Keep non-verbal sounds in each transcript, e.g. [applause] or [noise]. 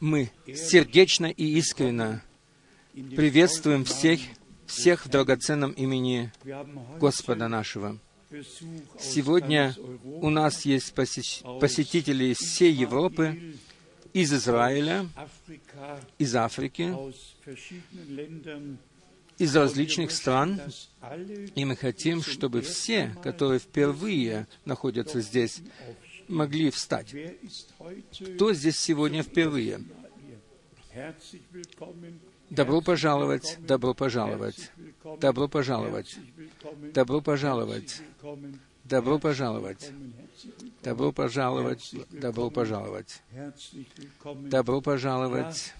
Мы сердечно и искренно приветствуем всех, всех в драгоценном имени Господа нашего. Сегодня у нас есть посетители из всей Европы, из Израиля, из Африки. Из различных стран. И мы хотим, чтобы все, которые впервые находятся здесь, могли встать. Кто здесь сегодня впервые? Добро пожаловать, добро пожаловать, добро пожаловать, добро пожаловать, добро пожаловать, добро пожаловать, добро пожаловать, добро пожаловать.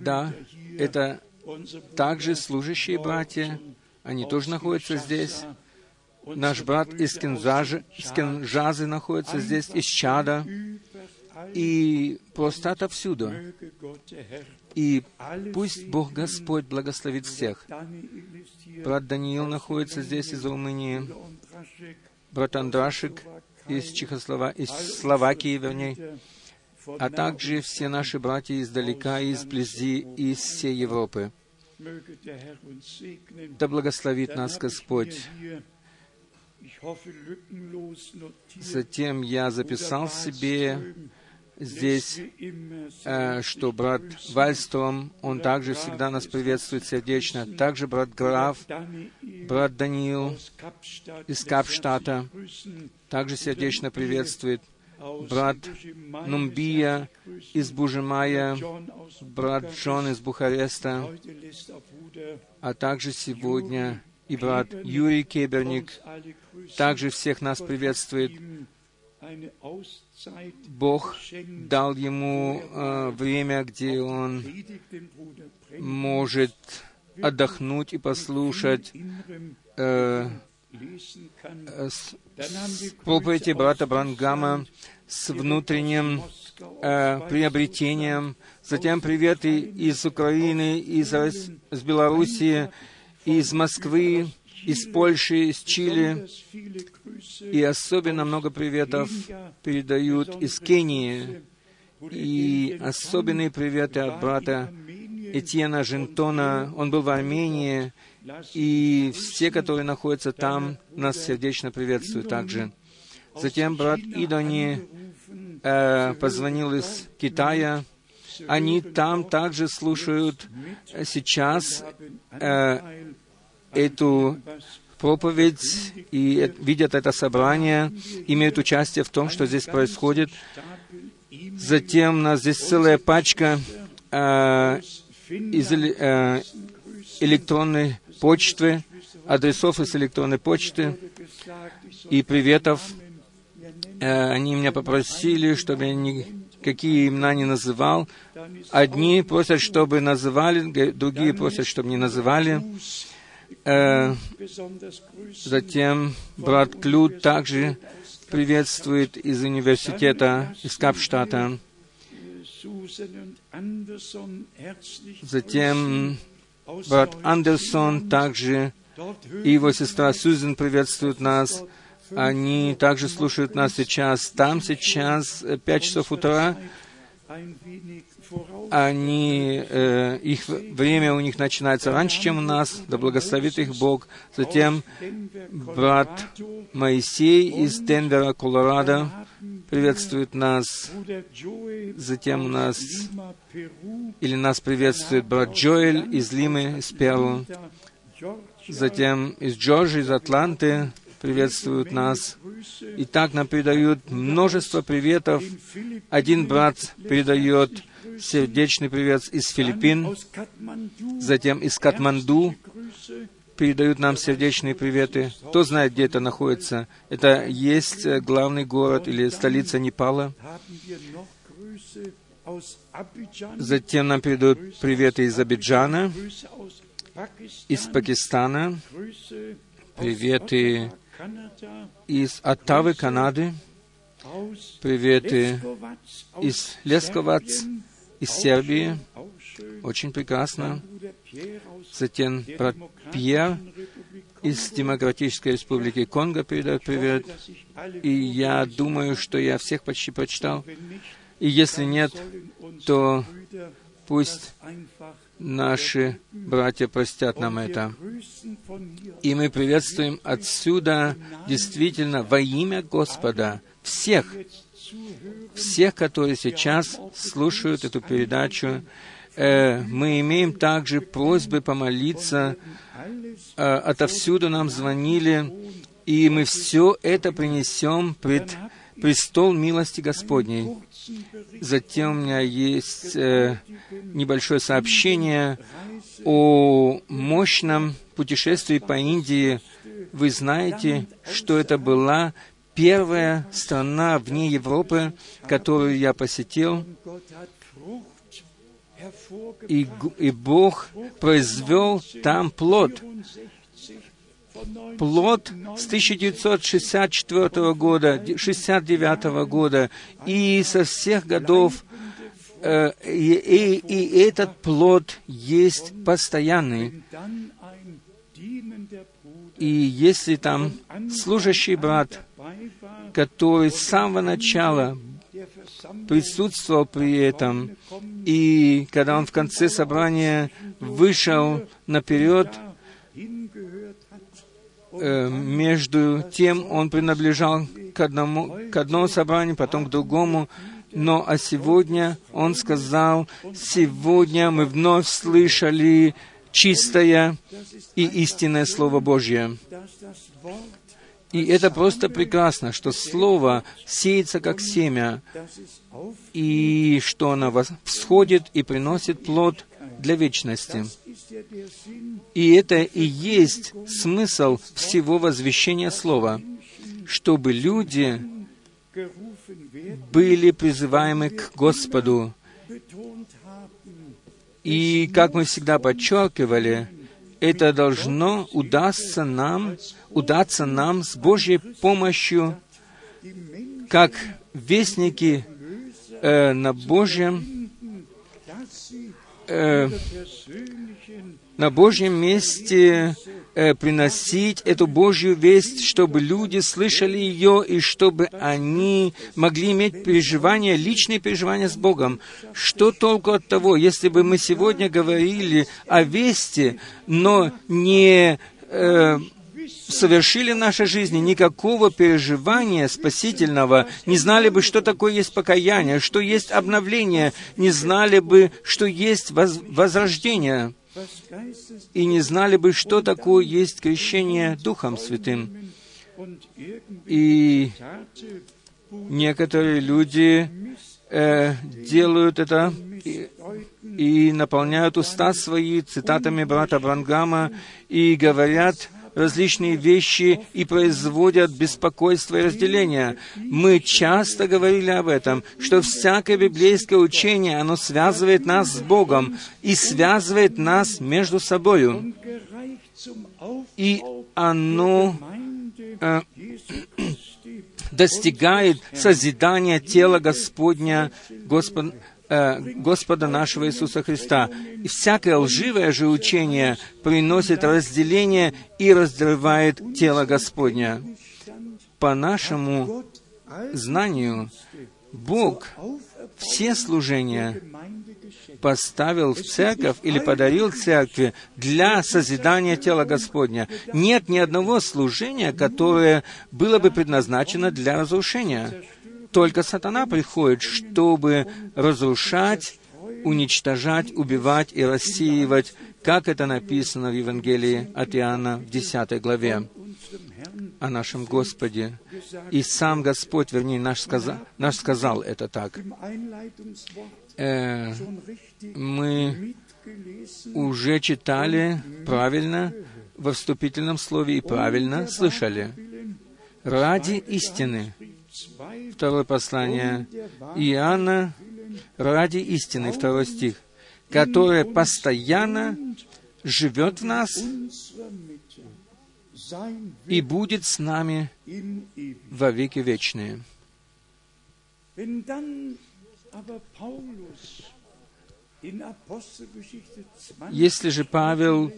Да, это также служащие братья, они тоже находятся здесь. Наш брат из Кензажи, из Кенжазы находится здесь, из Чада, и просто отовсюду. И пусть Бог Господь благословит всех. Брат Даниил находится здесь из Румынии, брат Андрашек из Чехослова... из Словакии, вернее, а также все наши братья издалека, изблизи, из всей Европы. Да благословит нас Господь. Затем я записал себе здесь, э, что брат Вальстром, он также всегда нас приветствует сердечно. Также брат Граф, брат Даниил из Капштата также сердечно приветствует. Брат Нумбия из Бужемая, брат Джон из Бухареста, а также сегодня и брат Юрий Кеберник также всех нас приветствует. Бог дал ему э, время, где он может отдохнуть и послушать э, э, с- с проповеди брата Брангама с внутренним э, приобретением. Затем приветы из Украины, из, из Белоруссии, из Москвы, из Польши, из Чили. И особенно много приветов передают из Кении. И особенные приветы от брата Этьена Жентона. Он был в Армении. И все, которые находятся там, нас сердечно приветствуют также. Затем брат Идони э, позвонил из Китая. Они там также слушают сейчас э, эту проповедь и э, видят это собрание, имеют участие в том, что здесь происходит. Затем у нас здесь целая пачка э, из э, электронной почты, адресов из электронной почты и приветов. Э, Они меня попросили, чтобы я никакие имена не называл. Одни просят, чтобы называли, другие просят, чтобы не называли. Э, Затем брат Клюд также приветствует из университета, из Капштата. Затем брат Андерсон также и его сестра Сюзен приветствуют нас. Они также слушают нас сейчас. Там сейчас э, пять часов утра. Они, э, их время у них начинается раньше, чем у нас. Да благословит их Бог. Затем брат Моисей из Денвера, Колорадо, приветствует нас. Затем у нас, или нас приветствует брат Джоэль из Лимы, из Перу. Затем из Джорджии, из Атланты приветствуют нас. И так нам передают множество приветов. Один брат передает сердечный привет из Филиппин, затем из Катманду передают нам сердечные приветы. Кто знает, где это находится? Это есть э, главный город или столица Непала. Затем нам передают приветы из Абиджана, из Пакистана, приветы из Оттавы, Канады, приветы из Лесковац, из Сербии. Очень прекрасно. Затем брат Пьер из Демократической Республики Конго передает привет. И я думаю, что я всех почти прочитал. И если нет, то пусть наши братья простят нам это. И мы приветствуем отсюда действительно во имя Господа всех, всех, которые сейчас слушают эту передачу. Э, мы имеем также просьбы помолиться. Э, отовсюду нам звонили, и мы все это принесем пред престол милости Господней. Затем у меня есть э, небольшое сообщение о мощном путешествии по Индии. Вы знаете, что это была первая страна вне Европы, которую я посетил. И, и Бог произвел там плод плод с 1964 года, 69 года и со всех годов, э, и, и, и этот плод есть постоянный. И если там служащий брат, который с самого начала присутствовал при этом, и когда он в конце собрания вышел наперед, между тем он принадлежал к одному, к одному собранию, потом к другому, но а сегодня он сказал, сегодня мы вновь слышали чистое и истинное Слово Божье. И это просто прекрасно, что Слово сеется как семя, и что оно всходит и приносит плод для вечности. И это и есть смысл всего возвещения Слова, чтобы люди были призываемы к Господу. И, как мы всегда подчеркивали, это должно удастся нам, удаться нам с Божьей помощью, как вестники э, на Божьем э, на Божьем месте э, приносить эту Божью весть, чтобы люди слышали ее и чтобы они могли иметь переживания, личные переживания с Богом. Что толку от того, если бы мы сегодня говорили о вести, но не э, совершили в нашей жизни никакого переживания спасительного, не знали бы, что такое есть покаяние, что есть обновление, не знали бы, что есть воз возрождение и не знали бы, что такое есть крещение Духом Святым. И некоторые люди э, делают это и, и наполняют уста свои цитатами брата Брангама и говорят, различные вещи и производят беспокойство и разделение. Мы часто говорили об этом, что всякое библейское учение, оно связывает нас с Богом и связывает нас между собою. И оно э, [clears throat] достигает созидания тела Господня, Господ, Э, Господа нашего Иисуса Христа. И всякое лживое же учение приносит разделение и разрывает тело Господня. По нашему знанию, Бог все служения поставил в церковь или подарил церкви для созидания тела Господня. Нет ни одного служения, которое было бы предназначено для разрушения. Только сатана приходит, чтобы разрушать, уничтожать, убивать и рассеивать, как это написано в Евангелии от Иоанна в 10 главе о нашем Господе. И сам Господь, вернее, наш сказал, наш сказал это так. Э, мы уже читали правильно во вступительном слове и правильно слышали. Ради истины Второе послание Иоанна ради истины, второй стих, которая постоянно живет в нас и будет с нами во веки вечные. Если же Павел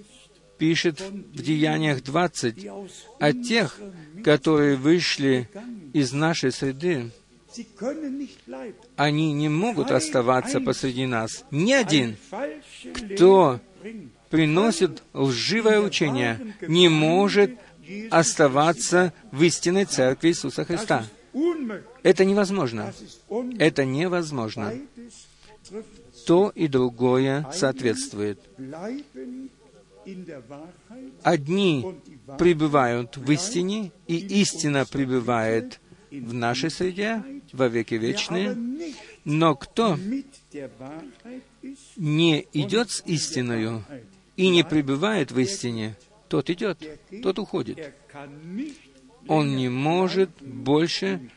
пишет в Деяниях 20 о тех, которые вышли из нашей среды. Они не могут оставаться посреди нас. Ни один, кто приносит лживое учение, не может оставаться в истинной церкви Иисуса Христа. Это невозможно. Это невозможно. То и другое соответствует. Одни пребывают в истине, и истина пребывает в нашей среде во веки вечные. Но кто не идет с истиною и не пребывает в истине, тот идет, тот уходит. Он не может больше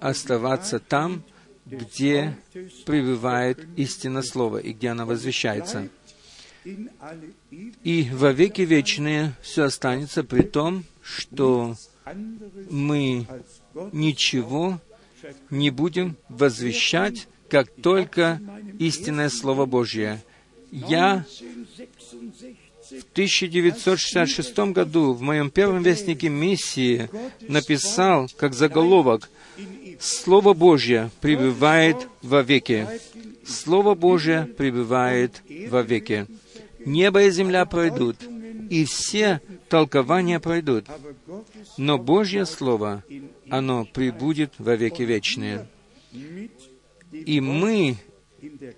оставаться там, где пребывает истина Слова и где она возвещается. И во веки вечные все останется при том, что мы ничего не будем возвещать, как только истинное Слово Божье. Я в 1966 году в моем первом вестнике миссии написал как заголовок «Слово Божье пребывает во веки». Слово Божье пребывает во веки. Небо и земля пройдут, и все толкования пройдут, но Божье Слово, оно прибудет во веки вечные. И мы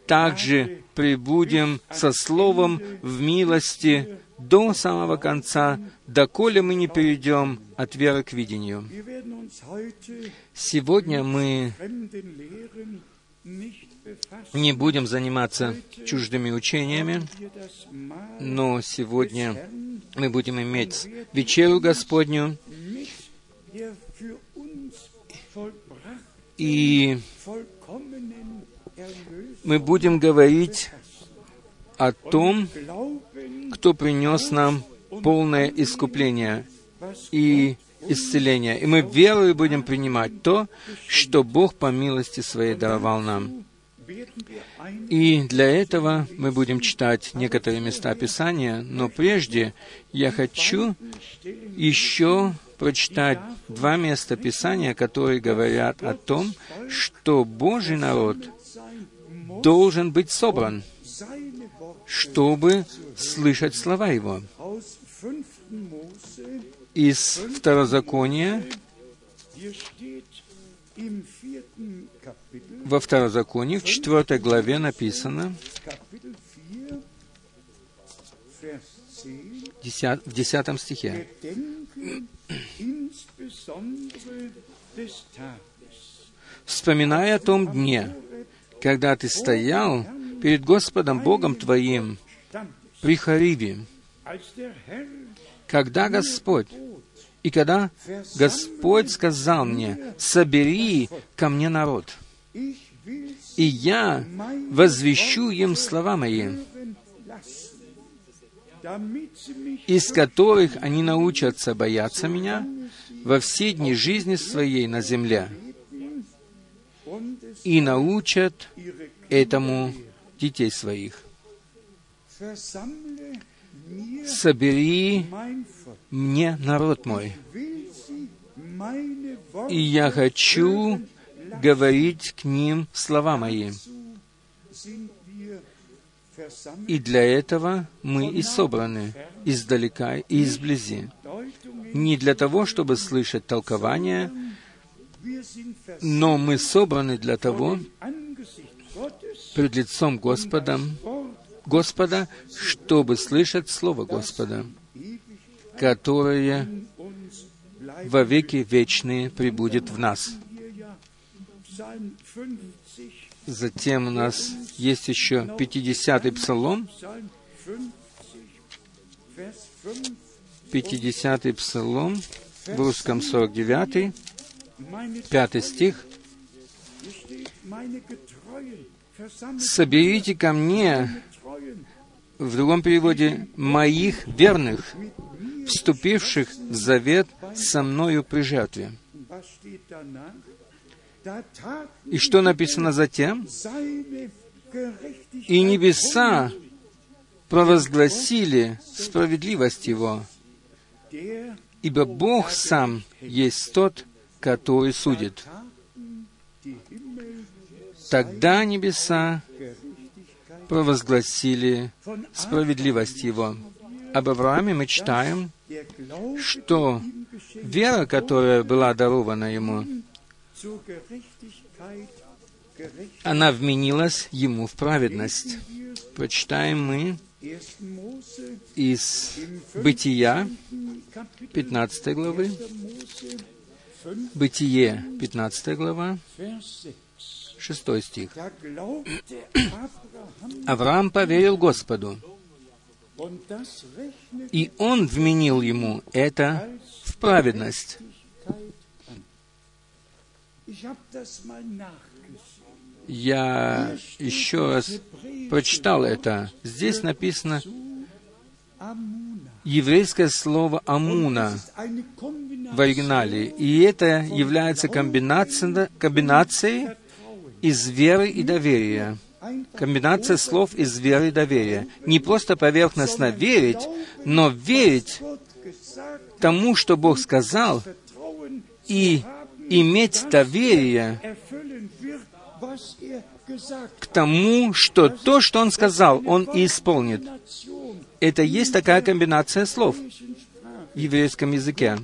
также прибудем со Словом в милости до самого конца, доколе мы не перейдем от веры к видению. Сегодня мы не будем заниматься чуждыми учениями, но сегодня мы будем иметь вечеру Господню, и мы будем говорить о том, кто принес нам полное искупление и исцеление. И мы верою будем принимать то, что Бог по милости Своей даровал нам. И для этого мы будем читать некоторые места Писания, но прежде я хочу еще прочитать два места Писания, которые говорят о том, что Божий народ должен быть собран, чтобы слышать слова Его. Из Второзакония, во Второзаконии, в четвертой главе написано, в десятом стихе, «Вспоминая о том дне, когда ты стоял перед Господом Богом твоим при Хариве, когда Господь и когда Господь сказал мне, «Собери ко мне народ, и я возвещу им слова мои, из которых они научатся бояться Меня во все дни жизни своей на земле, и научат этому детей своих. Собери мне народ мой, и я хочу говорить к ним слова мои. И для этого мы и собраны издалека и изблизи. Не для того, чтобы слышать толкования, но мы собраны для того, пред лицом Господа, Господа, чтобы слышать Слово Господа, которое во веки вечные прибудет в нас. Затем у нас есть еще 50-й псалом, 50-й псалом, в русском 49 пятый стих. «Соберите ко мне, в другом переводе, моих верных, вступивших в завет со мною при жертве». И что написано затем? «И небеса провозгласили справедливость Его, ибо Бог сам есть тот, который судит. Тогда небеса провозгласили справедливость Его. Об Аврааме мы читаем, что вера, которая была дарована ему, она вменилась ему в праведность. Прочитаем мы из Бытия, 15 главы, Бытие, 15 глава, 6 стих. Авраам поверил Господу, и он вменил ему это в праведность. Я еще раз прочитал это. Здесь написано еврейское слово «амуна» в оригинале. И это является комбинацией, комбинацией из веры и доверия. Комбинация слов из веры и доверия. Не просто поверхностно верить, но верить тому, что Бог сказал, и иметь доверие к тому, что то, что Он сказал, Он и исполнит. Это есть такая комбинация слов в еврейском языке.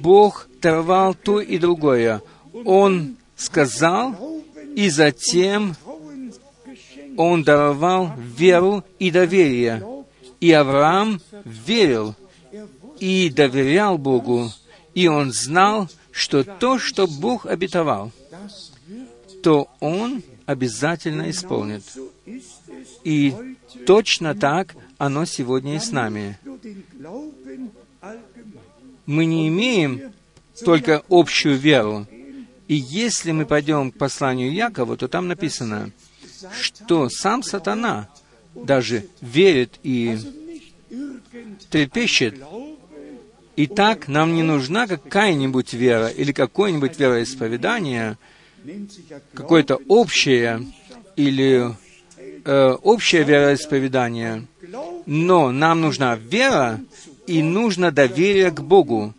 Бог даровал то и другое. Он сказал, и затем Он даровал веру и доверие. И Авраам верил и доверял Богу, и он знал, что то, что Бог обетовал, то Он обязательно исполнит. И точно так оно сегодня и с нами. Мы не имеем только общую веру. И если мы пойдем к посланию Якова, то там написано, что сам сатана даже верит и трепещет. И так нам не нужна какая-нибудь вера или какое-нибудь вероисповедание, какое-то общее или э, общее вероисповедание, но нам нужна вера и нужно доверие к Богу.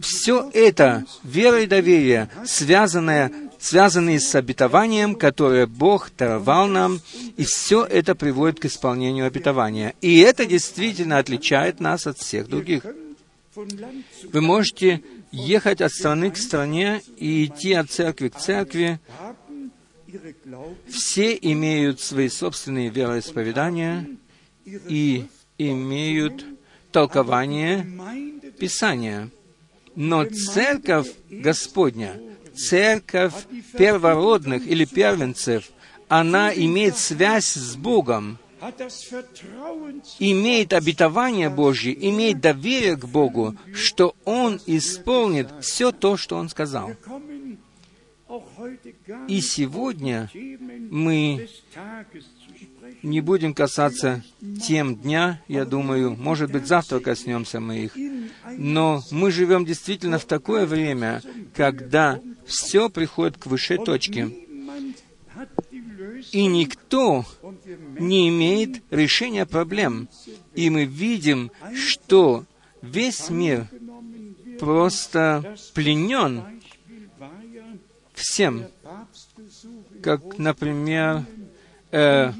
Все это, вера и доверие, связанное, связанные с обетованием, которое Бог даровал нам, и все это приводит к исполнению обетования. И это действительно отличает нас от всех других. Вы можете ехать от страны к стране и идти от церкви к церкви. Все имеют свои собственные вероисповедания и имеют толкование Писания. Но церковь Господня, церковь первородных или первенцев, она имеет связь с Богом имеет обетование Божье, имеет доверие к Богу, что Он исполнит все то, что Он сказал. И сегодня мы не будем касаться тем дня, я думаю, может быть, завтра коснемся мы их. Но мы живем действительно в такое время, когда все приходит к высшей точке и никто не имеет решения проблем. И мы видим, что весь мир просто пленен всем. Как, например, э,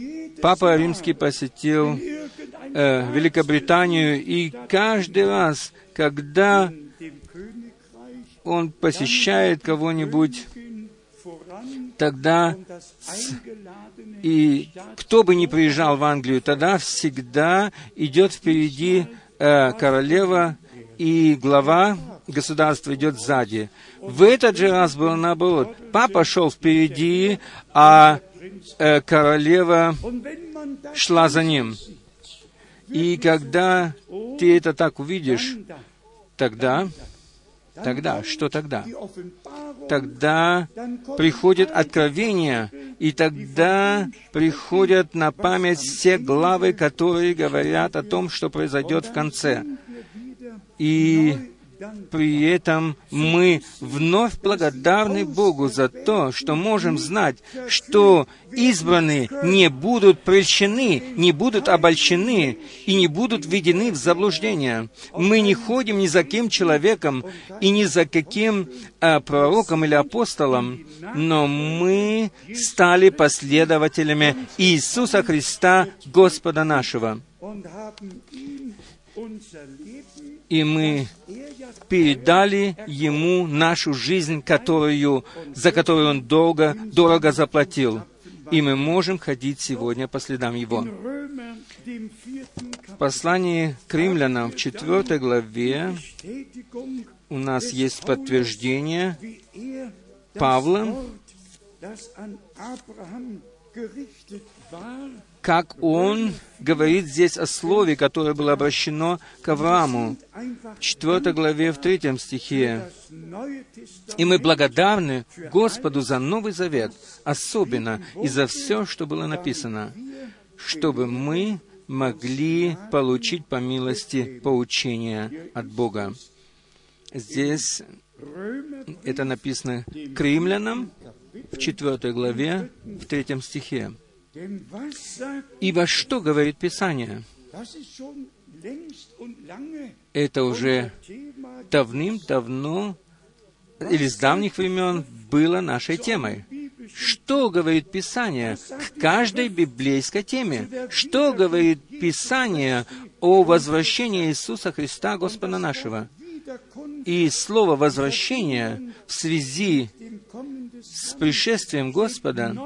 Папа Римский посетил э, Великобританию, и каждый раз, когда он посещает кого-нибудь, тогда и кто бы ни приезжал в Англию, тогда всегда идет впереди э, королева, и глава государства идет сзади. В этот же раз было наоборот. Папа шел впереди, а э, королева шла за ним. И когда ты это так увидишь, тогда Тогда, что тогда? Тогда приходит откровение, и тогда приходят на память все главы, которые говорят о том, что произойдет в конце. И при этом мы вновь благодарны Богу за то, что можем знать, что избранные не будут прельщены, не будут обольщены и не будут введены в заблуждение. Мы не ходим ни за кем человеком и ни за каким а, пророком или апостолом, но мы стали последователями Иисуса Христа, Господа нашего. И мы передали Ему нашу жизнь, которую, за которую Он долго, дорого заплатил. И мы можем ходить сегодня по следам Его. В послании к римлянам в 4 главе у нас есть подтверждение Павла, как он говорит здесь о слове, которое было обращено к Аврааму. В 4 главе, в 3 стихе. «И мы благодарны Господу за Новый Завет, особенно и за все, что было написано, чтобы мы могли получить по милости поучения от Бога». Здесь это написано к римлянам в 4 главе, в 3 стихе. Ибо что говорит Писание? Это уже давным-давно или с давних времен было нашей темой. Что говорит Писание к каждой библейской теме? Что говорит Писание о возвращении Иисуса Христа, Господа нашего? И слово «возвращение» в связи с пришествием Господа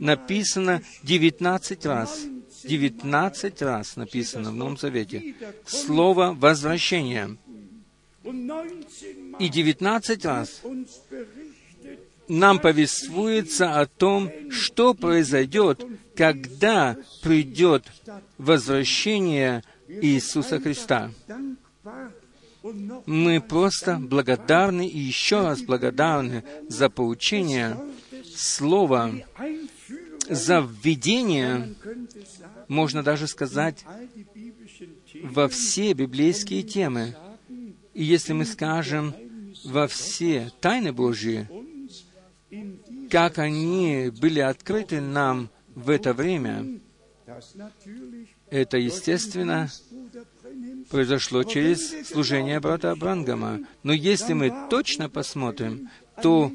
написано 19 раз. 19 раз написано в Новом Завете. Слово «возвращение». И 19 раз нам повествуется о том, что произойдет, когда придет возвращение Иисуса Христа. Мы просто благодарны и еще раз благодарны за поучение Слова, за введение, можно даже сказать, во все библейские темы. И если мы скажем во все тайны Божьи, как они были открыты нам в это время, это, естественно, произошло через служение брата Брангама. Но если мы точно посмотрим, то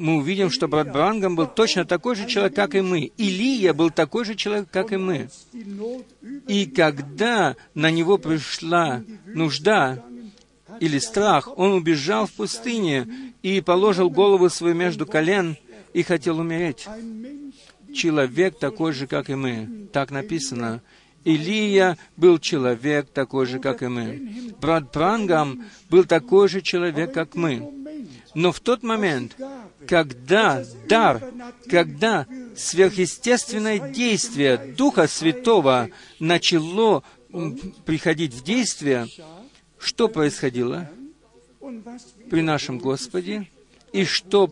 мы увидим, что брат Брангам был точно такой же человек, как и мы. Илия был такой же человек, как и мы. И когда на него пришла нужда или страх, он убежал в пустыне и положил голову свою между колен и хотел умереть. Человек такой же, как и мы. Так написано. Илия был человек такой же, как и мы. Брат Прангам был такой же человек, как мы. Но в тот момент, когда дар, когда сверхъестественное действие Духа Святого начало приходить в действие, что происходило при нашем Господе? И что,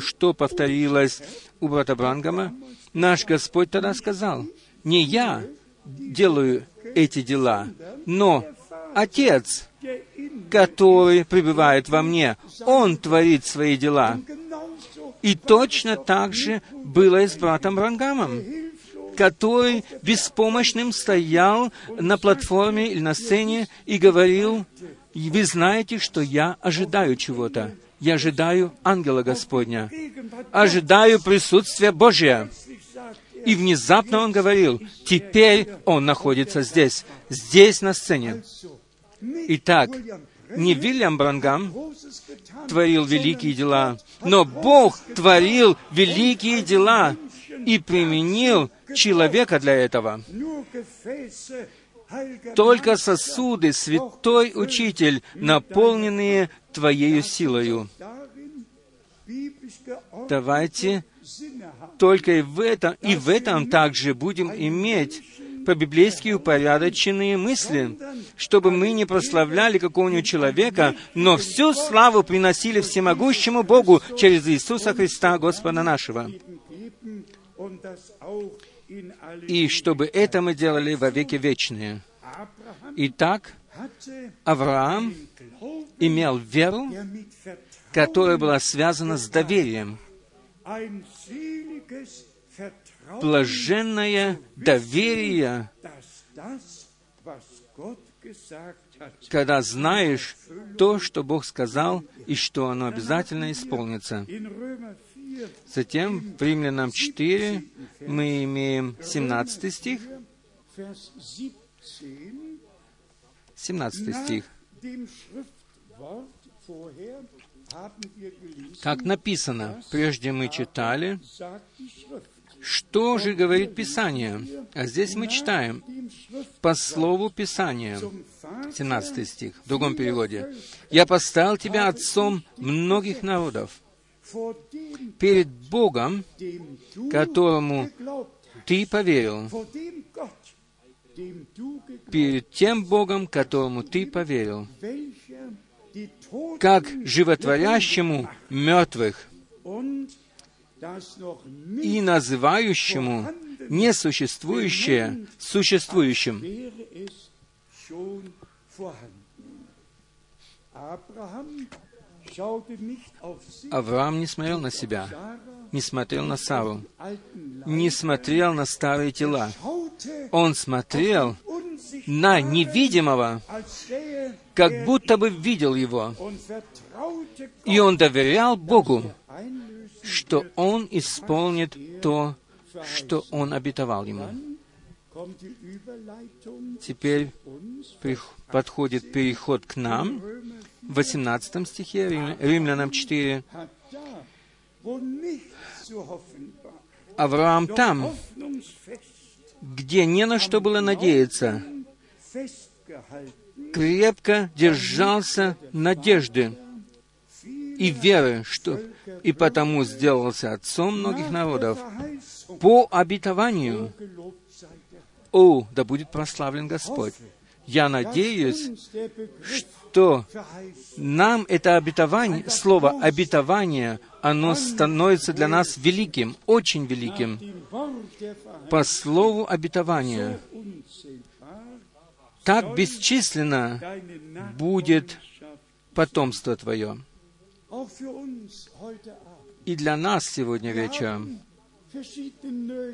что повторилось у брата Брангама? Наш Господь тогда сказал, не я, делаю эти дела, но Отец, который пребывает во мне, Он творит свои дела. И точно так же было и с братом Рангамом, который беспомощным стоял на платформе или на сцене и говорил, «Вы знаете, что я ожидаю чего-то. Я ожидаю ангела Господня, ожидаю присутствия Божия». И внезапно он говорил, теперь он находится здесь, здесь на сцене. Итак, не Вильям Брангам творил великие дела, но Бог творил великие дела и применил человека для этого. Только сосуды, святой учитель, наполненные Твоею силою. Давайте только и в этом, и в этом также будем иметь по-библейски упорядоченные мысли, чтобы мы не прославляли какого-нибудь человека, но всю славу приносили всемогущему Богу через Иисуса Христа, Господа нашего. И чтобы это мы делали во веки вечные. Итак, Авраам имел веру, которая была связана с доверием. Блаженное доверие, когда знаешь то, что Бог сказал, и что оно обязательно исполнится. Затем в Римлянам 4 мы имеем 17 стих. 17 стих. Как написано, прежде мы читали, что же говорит Писание? А здесь мы читаем. По слову Писания, 17 стих, в другом переводе. «Я поставил тебя отцом многих народов, перед Богом, которому ты поверил, перед тем Богом, которому ты поверил, как животворящему мертвых и называющему несуществующее существующим. Авраам не смотрел на себя, не смотрел на Сару, не смотрел на старые тела. Он смотрел на невидимого, как будто бы видел его. И он доверял Богу, что он исполнит то, что он обетовал ему. Теперь подходит переход к нам в 18 стихе Римлянам 4. Авраам там, где не на что было надеяться, крепко держался надежды и веры, что и потому сделался отцом многих народов по обетованию. О, да будет прославлен Господь! Я надеюсь, что нам это обетование, слово обетование, оно становится для нас великим, очень великим. По слову обетования так бесчисленно будет потомство Твое. И для нас сегодня вечером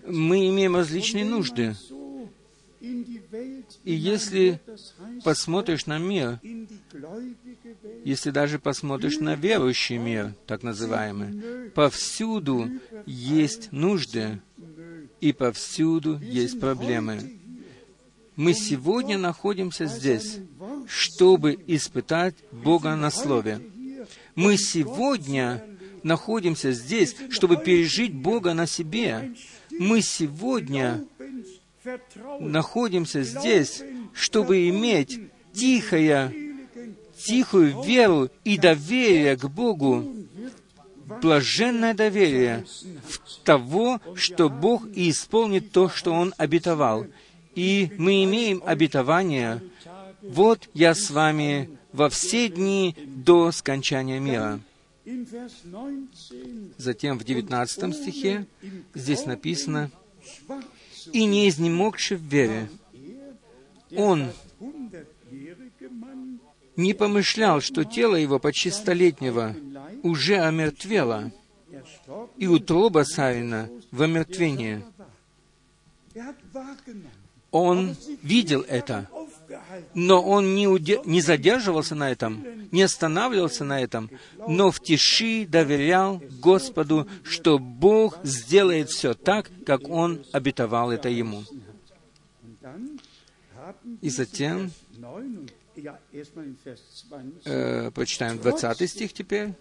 мы имеем различные нужды. И если посмотришь на мир, если даже посмотришь на верующий мир, так называемый, повсюду есть нужды, и повсюду есть проблемы. Мы сегодня находимся здесь, чтобы испытать Бога на Слове. Мы сегодня находимся здесь, чтобы пережить Бога на себе. Мы сегодня находимся здесь, чтобы иметь тихое, тихую веру и доверие к Богу, блаженное доверие в того, что Бог и исполнит то, что Он обетовал. И мы имеем обетование, вот я с вами во все дни до скончания мира. Затем в 19 стихе здесь написано, «И не изнемогши в вере, он не помышлял, что тело его почти столетнего уже омертвело, и утроба Савина в омертвении. Он видел это, но он не, уде... не задерживался на этом, не останавливался на этом, но в тиши доверял Господу, что Бог сделает все так, как Он обетовал это ему. И затем э, прочитаем 20 стих теперь.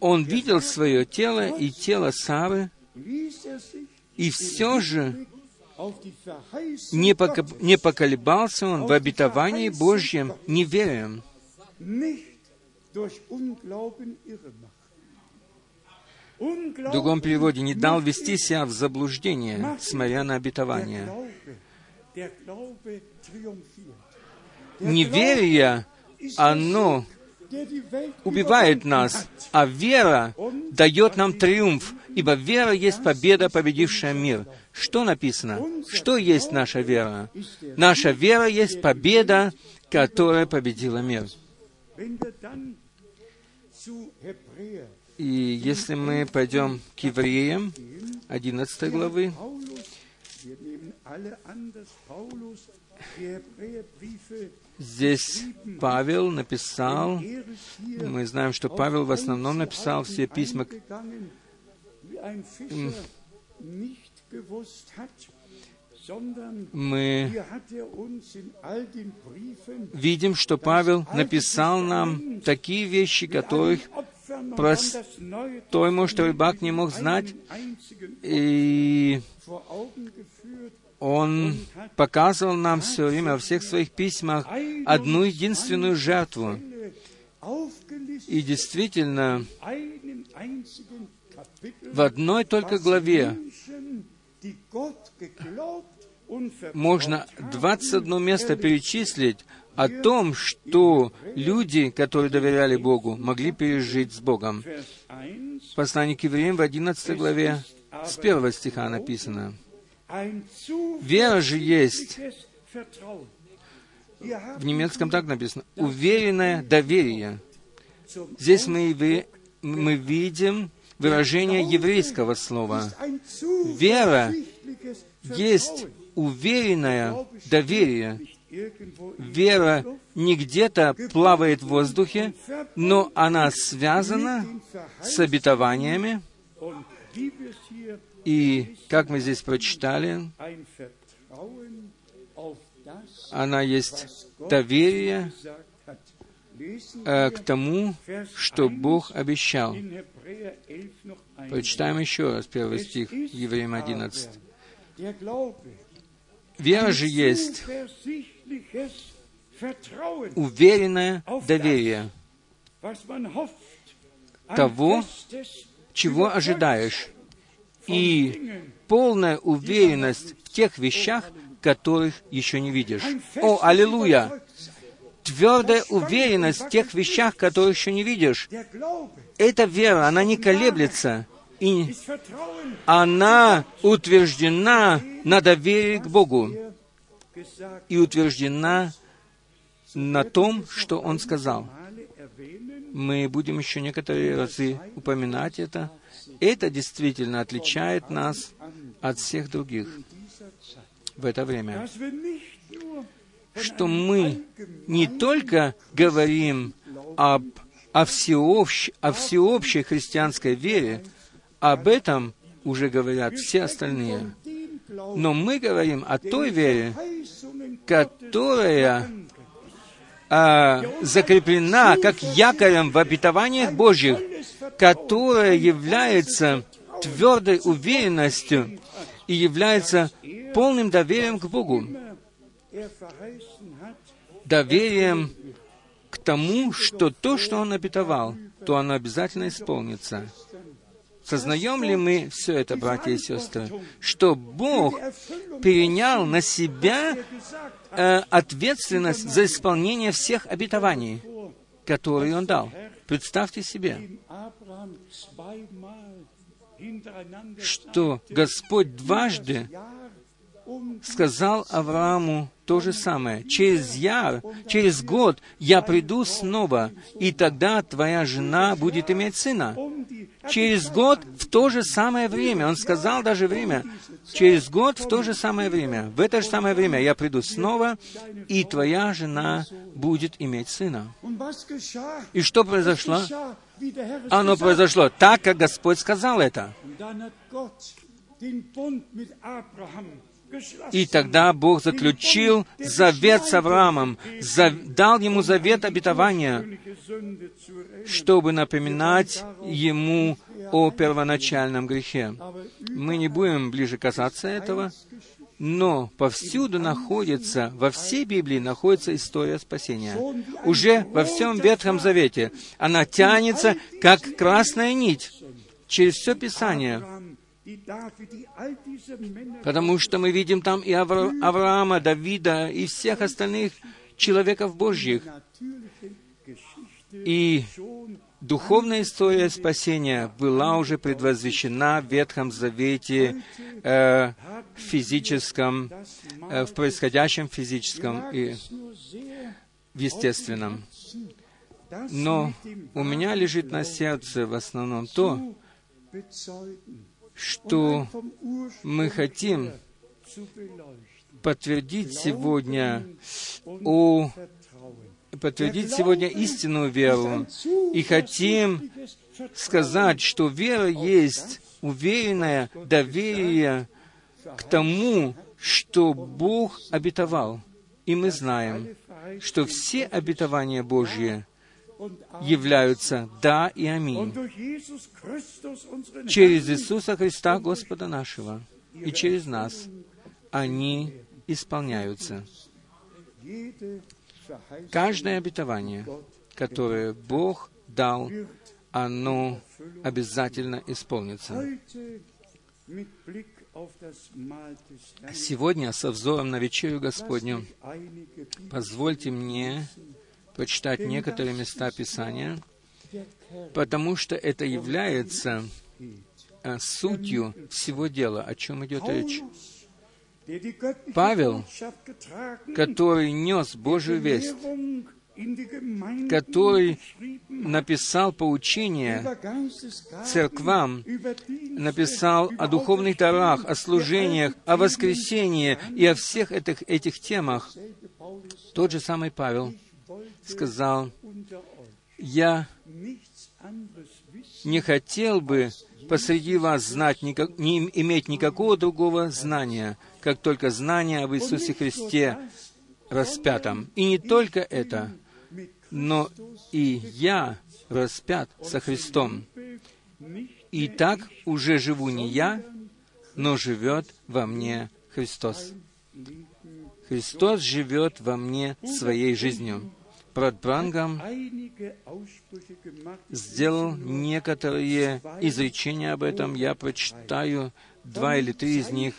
Он видел свое тело и тело Сары, и все же не, поколебался он в обетовании Божьем неверием. В другом переводе не дал вести себя в заблуждение, смотря на обетование. Неверие, оно убивает нас, а вера дает нам триумф, ибо вера есть победа, победившая мир. Что написано? Что есть наша вера? Наша вера есть победа, которая победила мир. И если мы пойдем к евреям, 11 главы, Здесь Павел написал, мы знаем, что Павел в основном написал все письма мы видим, что Павел написал нам такие вещи, которых простой, может, рыбак не мог знать, и он показывал нам все время во всех своих письмах одну единственную жертву. И действительно, в одной только главе можно 21 место перечислить о том, что люди, которые доверяли Богу, могли пережить с Богом. Послание к евреям в 11 главе с первого стиха написано. Вера же есть, в немецком так написано, уверенное доверие. Здесь мы, мы видим выражение еврейского слова. Вера есть уверенное доверие. Вера не где-то плавает в воздухе, но она связана с обетованиями. И, как мы здесь прочитали, она есть доверие э, к тому, что Бог обещал. Прочитаем еще раз первый стих, Евреям 11. Вера же есть уверенное доверие того, чего ожидаешь, и полная уверенность в тех вещах, которых еще не видишь. О, аллилуйя! Твердая уверенность в тех вещах, которых еще не видишь. Эта вера, она не колеблется, и она утверждена на доверии к Богу и утверждена на том, что Он сказал. Мы будем еще некоторые разы упоминать это. Это действительно отличает нас от всех других в это время. Что мы не только говорим об, о, всеобщ, о всеобщей христианской вере, об этом уже говорят все остальные. Но мы говорим о той вере, которая а, закреплена как якорем в обетованиях Божьих, которая является твердой уверенностью и является полным доверием к Богу. Доверием к тому, что то, что Он обетовал, то оно обязательно исполнится. Сознаем ли мы все это, братья и сестры, что Бог перенял на себя э, ответственность за исполнение всех обетований, которые Он дал? Представьте себе, что Господь дважды сказал Аврааму то же самое. Через яр, через год я приду снова, и тогда твоя жена будет иметь сына. Через год в то же самое время, он сказал даже время, через год в то же самое время, в это же самое время я приду снова, и твоя жена будет иметь сына. И что произошло? Оно произошло так, как Господь сказал это. И тогда Бог заключил завет с Авраамом, дал ему завет обетования, чтобы напоминать ему о первоначальном грехе. Мы не будем ближе касаться этого, но повсюду находится, во всей Библии находится история спасения. Уже во всем Ветхом Завете она тянется, как красная нить, через все Писание. Потому что мы видим там и Авра- Авраама, Давида, и всех остальных человеков Божьих. И Духовная история спасения была уже предвозвещена в Ветхом Завете э, физическом, э, в происходящем физическом и в естественном. Но у меня лежит на сердце в основном то, что мы хотим подтвердить сегодня о подтвердить сегодня истинную веру и хотим сказать, что вера есть уверенное доверие к тому, что Бог обетовал. И мы знаем, что все обетования Божьи являются «да» и «аминь» через Иисуса Христа, Господа нашего, и через нас они исполняются. Каждое обетование, которое Бог дал, оно обязательно исполнится. Сегодня, со взором на вечерю Господню, позвольте мне почитать некоторые места Писания, потому что это является а, сутью всего дела, о чем идет речь. Павел, который нес Божию весть, который написал поучение церквам, написал о духовных дарах, о служениях, о воскресении и о всех этих, этих темах, тот же самый Павел сказал, «Я не хотел бы посреди вас знать, никак, не иметь никакого другого знания, как только знание об Иисусе Христе распятом. И не только это, но и я распят со Христом. И так уже живу не я, но живет во мне Христос. Христос живет во мне своей жизнью. Брат Брангам сделал некоторые изречения об этом. Я прочитаю два или три из них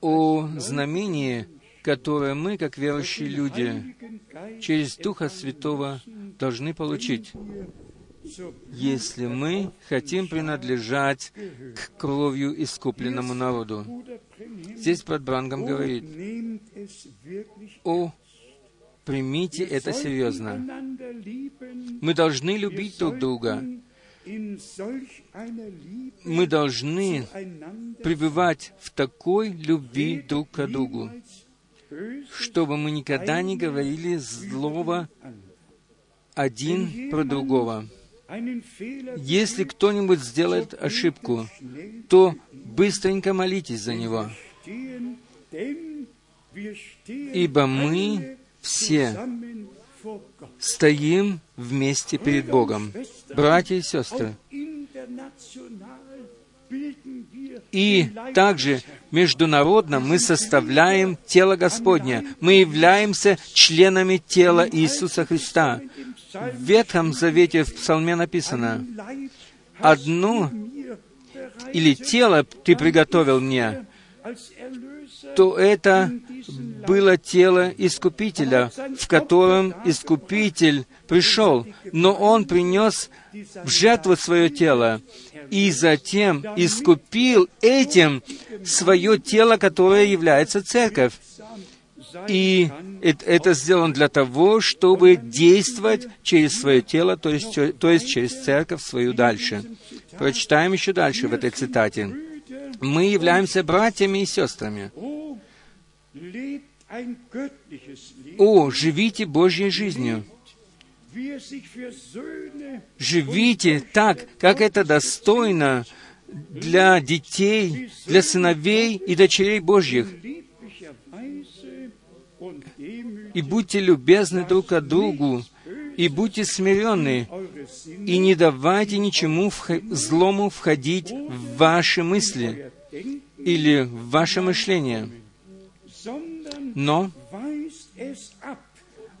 о знамении, которое мы, как верующие люди, через Духа Святого должны получить, если мы хотим принадлежать к кровью искупленному народу. Здесь брат Брангам говорит, «О, примите это серьезно. Мы должны любить друг друга. Мы должны пребывать в такой любви друг к другу, чтобы мы никогда не говорили злого один про другого. Если кто-нибудь сделает ошибку, то быстренько молитесь за него, ибо мы все стоим вместе перед Богом. Братья и сестры, и также международно мы составляем тело Господня. Мы являемся членами тела Иисуса Христа. В Ветхом Завете в Псалме написано, «Одно или тело ты приготовил мне, то это было тело Искупителя, в котором Искупитель пришел, но Он принес в жертву свое тело, и затем искупил этим свое тело, которое является церковь. И это сделано для того, чтобы действовать через свое тело, то есть, то есть через церковь свою дальше. Прочитаем еще дальше в этой цитате. Мы являемся братьями и сестрами. О, живите Божьей жизнью. Живите так, как это достойно для детей, для сыновей и дочерей Божьих. И будьте любезны друг к другу, и будьте смиренны, и не давайте ничему злому входить в ваши мысли или в ваше мышление но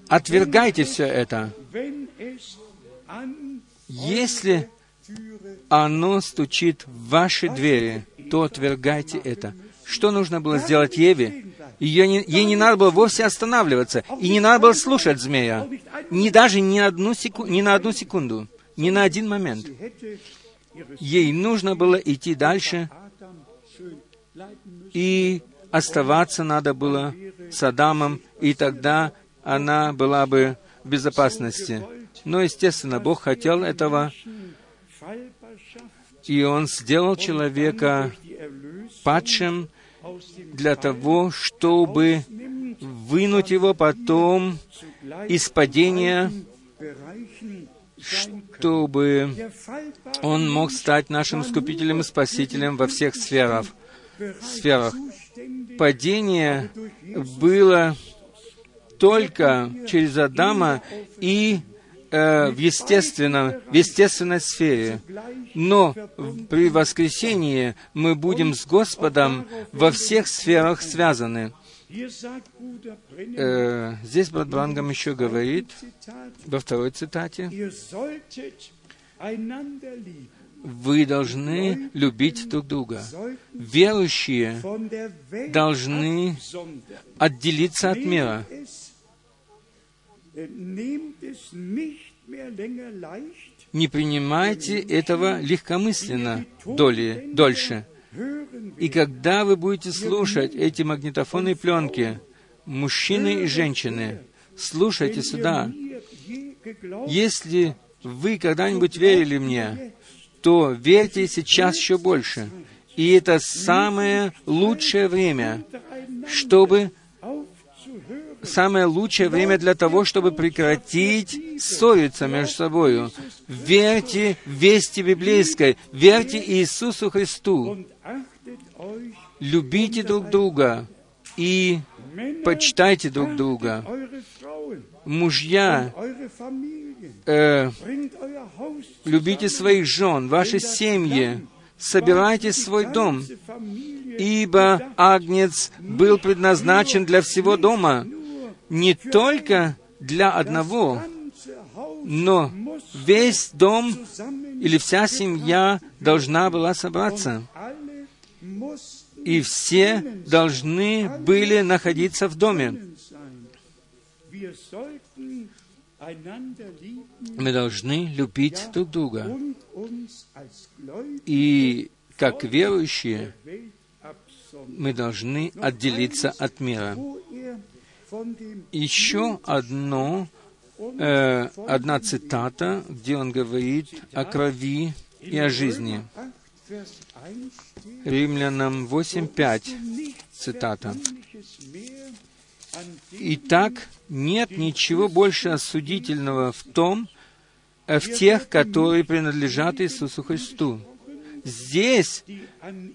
отвергайте все это. Если оно стучит в ваши двери, то отвергайте это. Что нужно было сделать Еве? Ее не, ей не надо было вовсе останавливаться, и не надо было слушать змея. ни даже ни, одну секу... ни на одну секунду, ни на один момент. Ей нужно было идти дальше, и оставаться надо было с Адамом, и тогда она была бы в безопасности. Но, естественно, Бог хотел этого, и Он сделал человека падшим для того, чтобы вынуть его потом из падения, чтобы он мог стать нашим Искупителем и Спасителем во всех сферах. Сферах. Падение было только через Адама и э, в, естественном, в естественной сфере. Но при воскресении мы будем с Господом во всех сферах связаны. Э, здесь брат Брангам еще говорит, во второй цитате, вы должны любить друг друга. Верующие должны отделиться от мира. Не принимайте этого легкомысленно доли, дольше. И когда вы будете слушать эти магнитофонные пленки, мужчины и женщины, слушайте сюда. Если вы когда-нибудь верили мне, то верьте сейчас еще больше. И это самое лучшее время, чтобы самое лучшее время для того, чтобы прекратить ссориться между собой. Верьте вести библейской, верьте Иисусу Христу, любите друг друга и почитайте друг друга. Мужья, э, любите своих жен, ваши семьи, собирайте свой дом, ибо Агнец был предназначен для всего дома, не только для одного, но весь дом или вся семья должна была собраться. И все должны были находиться в доме. Мы должны любить друг друга. И как верующие, мы должны отделиться от мира. Еще одно, э, одна цитата, где он говорит о крови и о жизни. Римлянам 8.5, цитата. «Итак, нет ничего больше осудительного в том, э, в тех, которые принадлежат Иисусу Христу». Здесь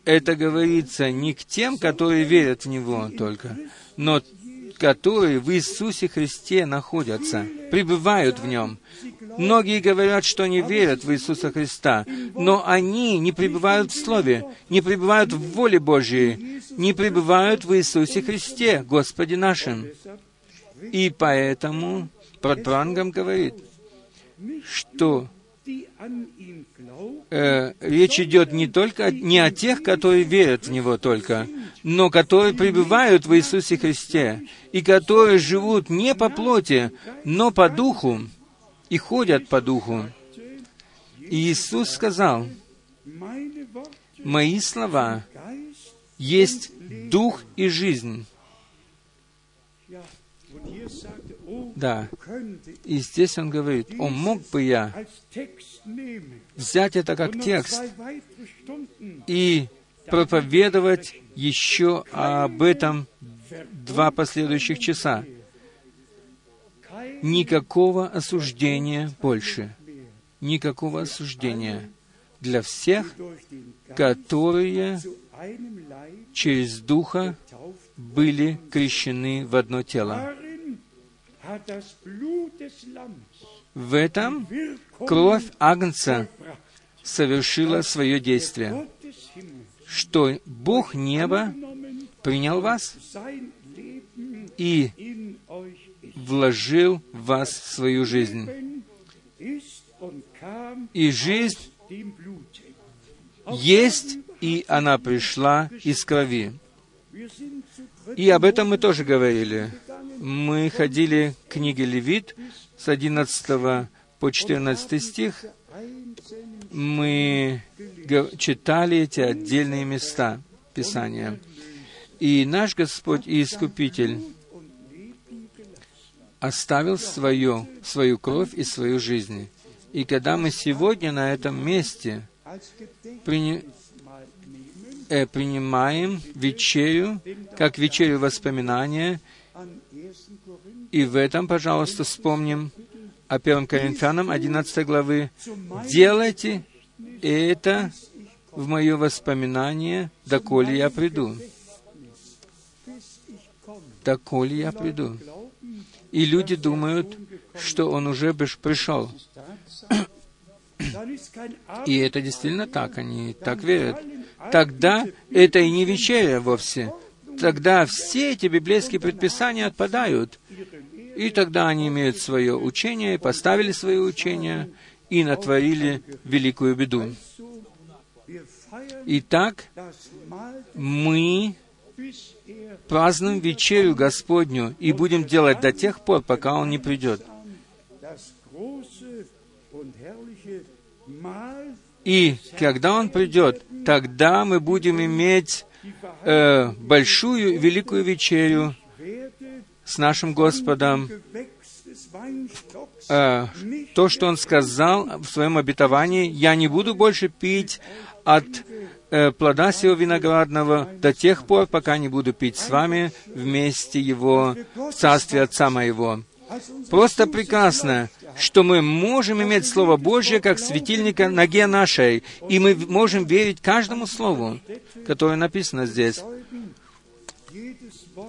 это говорится не к тем, которые верят в Него только, но которые в Иисусе Христе находятся, пребывают в Нем. Многие говорят, что они верят в Иисуса Христа, но они не пребывают в Слове, не пребывают в воле Божьей, не пребывают в Иисусе Христе, Господе нашим. И поэтому Протбрангам говорит, что э, речь идет не только не о тех, которые верят в Него только, но которые пребывают в Иисусе Христе и которые живут не по плоти, но по духу и ходят по духу. И Иисус сказал, «Мои слова есть дух и жизнь». Да. И здесь он говорит, «О, мог бы я взять это как текст и проповедовать еще об этом два последующих часа. Никакого осуждения больше. Никакого осуждения для всех, которые через Духа были крещены в одно тело. В этом кровь Агнца совершила свое действие, что Бог неба принял вас и вложил в вас свою жизнь. И жизнь есть, и она пришла из крови. И об этом мы тоже говорили. мы ходили к книге Левит с 11 по 14 стих, мы читали эти отдельные места Писания. И наш Господь и Искупитель оставил свою, свою кровь и свою жизнь. И когда мы сегодня на этом месте принимаем вечерю, как вечерю воспоминания, и в этом, пожалуйста, вспомним о 1 Коринфянам 11 главы. «Делайте это в мое воспоминание, доколе я приду». Доколе я приду. И люди думают, что он уже пришел. И это действительно так, они так верят. Тогда это и не вечеря вовсе. Тогда все эти библейские предписания отпадают. И тогда они имеют свое учение, поставили свое учение и натворили великую беду. Итак, мы празднуем вечерю Господню и будем делать до тех пор, пока Он не придет. И когда Он придет, тогда мы будем иметь э, большую, великую вечерю с нашим Господом. Э, то, что Он сказал в своем обетовании, «Я не буду больше пить от э, плода сего виноградного до тех пор, пока не буду пить с вами вместе его в царстве Отца моего». Просто прекрасно, что мы можем иметь Слово Божье как светильника ноге нашей, и мы можем верить каждому Слову, которое написано здесь.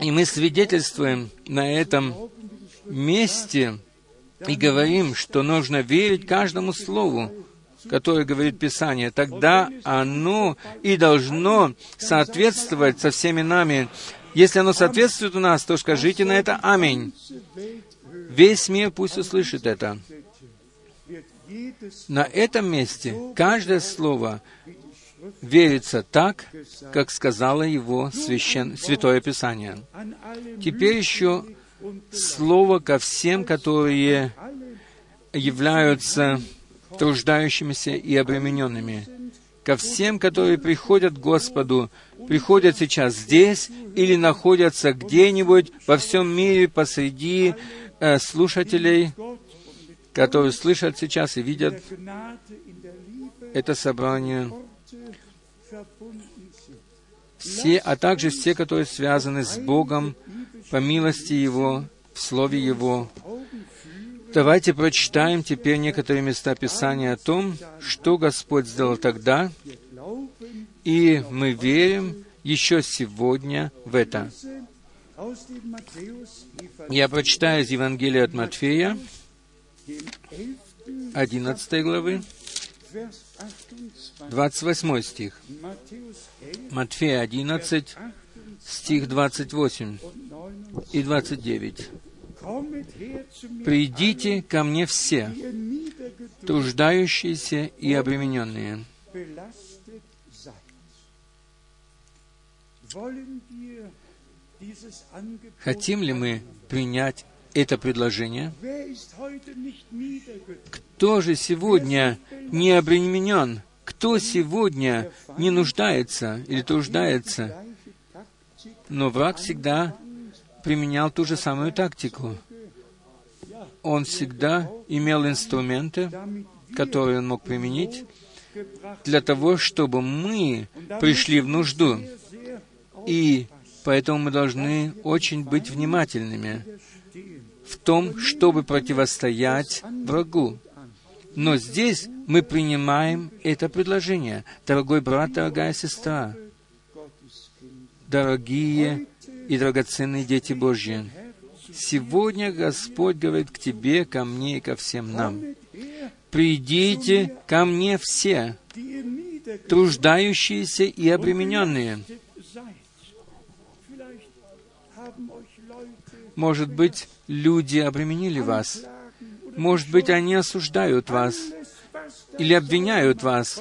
И мы свидетельствуем на этом месте и говорим, что нужно верить каждому Слову, которое говорит Писание. Тогда оно и должно соответствовать со всеми нами. Если оно соответствует у нас, то скажите на это «Аминь». Весь мир пусть услышит это. На этом месте каждое слово верится так, как сказала его священ... Святое Писание. Теперь еще слово ко всем, которые являются труждающимися и обремененными. Ко всем, которые приходят к Господу, приходят сейчас здесь или находятся где-нибудь во всем мире посреди э, слушателей, которые слышат сейчас и видят это собрание, все, а также все, которые связаны с Богом по милости Его, в Слове Его. Давайте прочитаем теперь некоторые места Писания о том, что Господь сделал тогда, и мы верим еще сегодня в это. Я прочитаю из Евангелия от Матфея, 11 главы, 28 стих. Матфея 11, стих 28 и 29. «Придите ко мне все, труждающиеся и обремененные». Хотим ли мы принять это предложение? Кто же сегодня не обременен? Кто сегодня не нуждается или труждается? Но враг всегда применял ту же самую тактику. Он всегда имел инструменты, которые он мог применить для того, чтобы мы пришли в нужду. И Поэтому мы должны очень быть внимательными в том, чтобы противостоять врагу. Но здесь мы принимаем это предложение. Дорогой брат, дорогая сестра, дорогие и драгоценные дети Божьи, сегодня Господь говорит к тебе, ко мне и ко всем нам. «Придите ко мне все, труждающиеся и обремененные, Может быть, люди обременили вас. Может быть, они осуждают вас или обвиняют вас.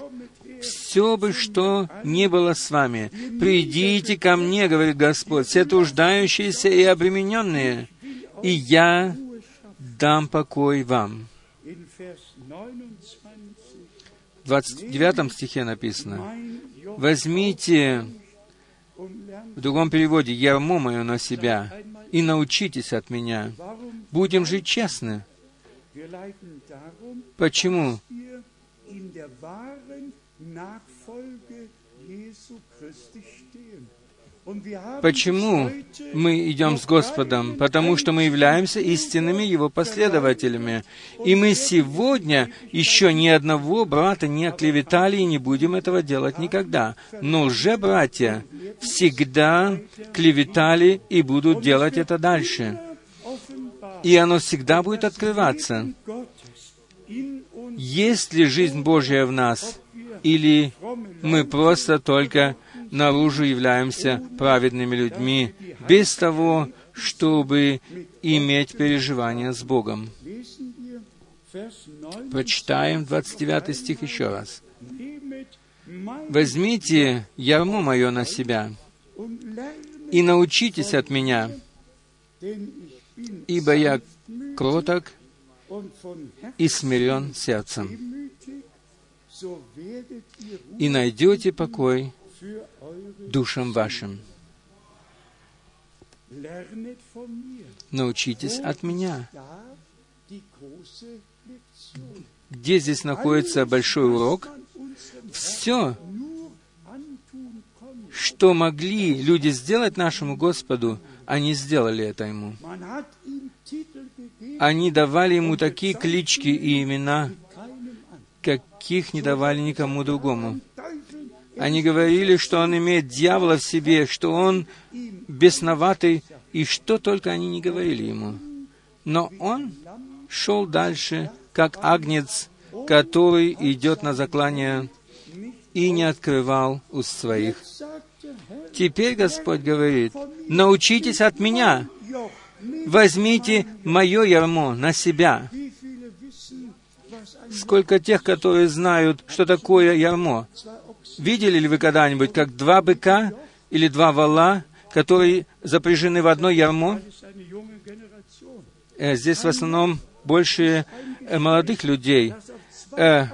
Все бы, что не было с вами, придите ко мне, говорит Господь, все труждающиеся и обремененные, и я дам покой вам». В 29 стихе написано, «Возьмите, в другом переводе, ярмо мое на себя и научитесь от меня. Будем жить честно». Почему? Почему мы идем с Господом? Потому что мы являемся истинными Его последователями. И мы сегодня еще ни одного брата не оклеветали и не будем этого делать никогда. Но лже-братья всегда клеветали и будут делать это дальше. И оно всегда будет открываться. Есть ли жизнь Божья в нас, или мы просто только наружу являемся праведными людьми, без того, чтобы иметь переживания с Богом. Прочитаем 29 стих еще раз. «Возьмите ярмо мое на себя и научитесь от меня, ибо я кроток и смирен сердцем, и найдете покой душам вашим. Научитесь от меня. Где здесь находится большой урок? Все, что могли люди сделать нашему Господу, они сделали это Ему. Они давали Ему такие клички и имена, каких не давали никому другому. Они говорили, что он имеет дьявола в себе, что он бесноватый, и что только они не говорили ему. Но он шел дальше, как агнец, который идет на заклание, и не открывал уст своих. Теперь Господь говорит, научитесь от меня, возьмите мое ярмо на себя. Сколько тех, которые знают, что такое ярмо? Видели ли вы когда-нибудь, как два быка или два вала, которые запряжены в одно ярмо? Э, здесь в основном больше э, молодых людей. Э,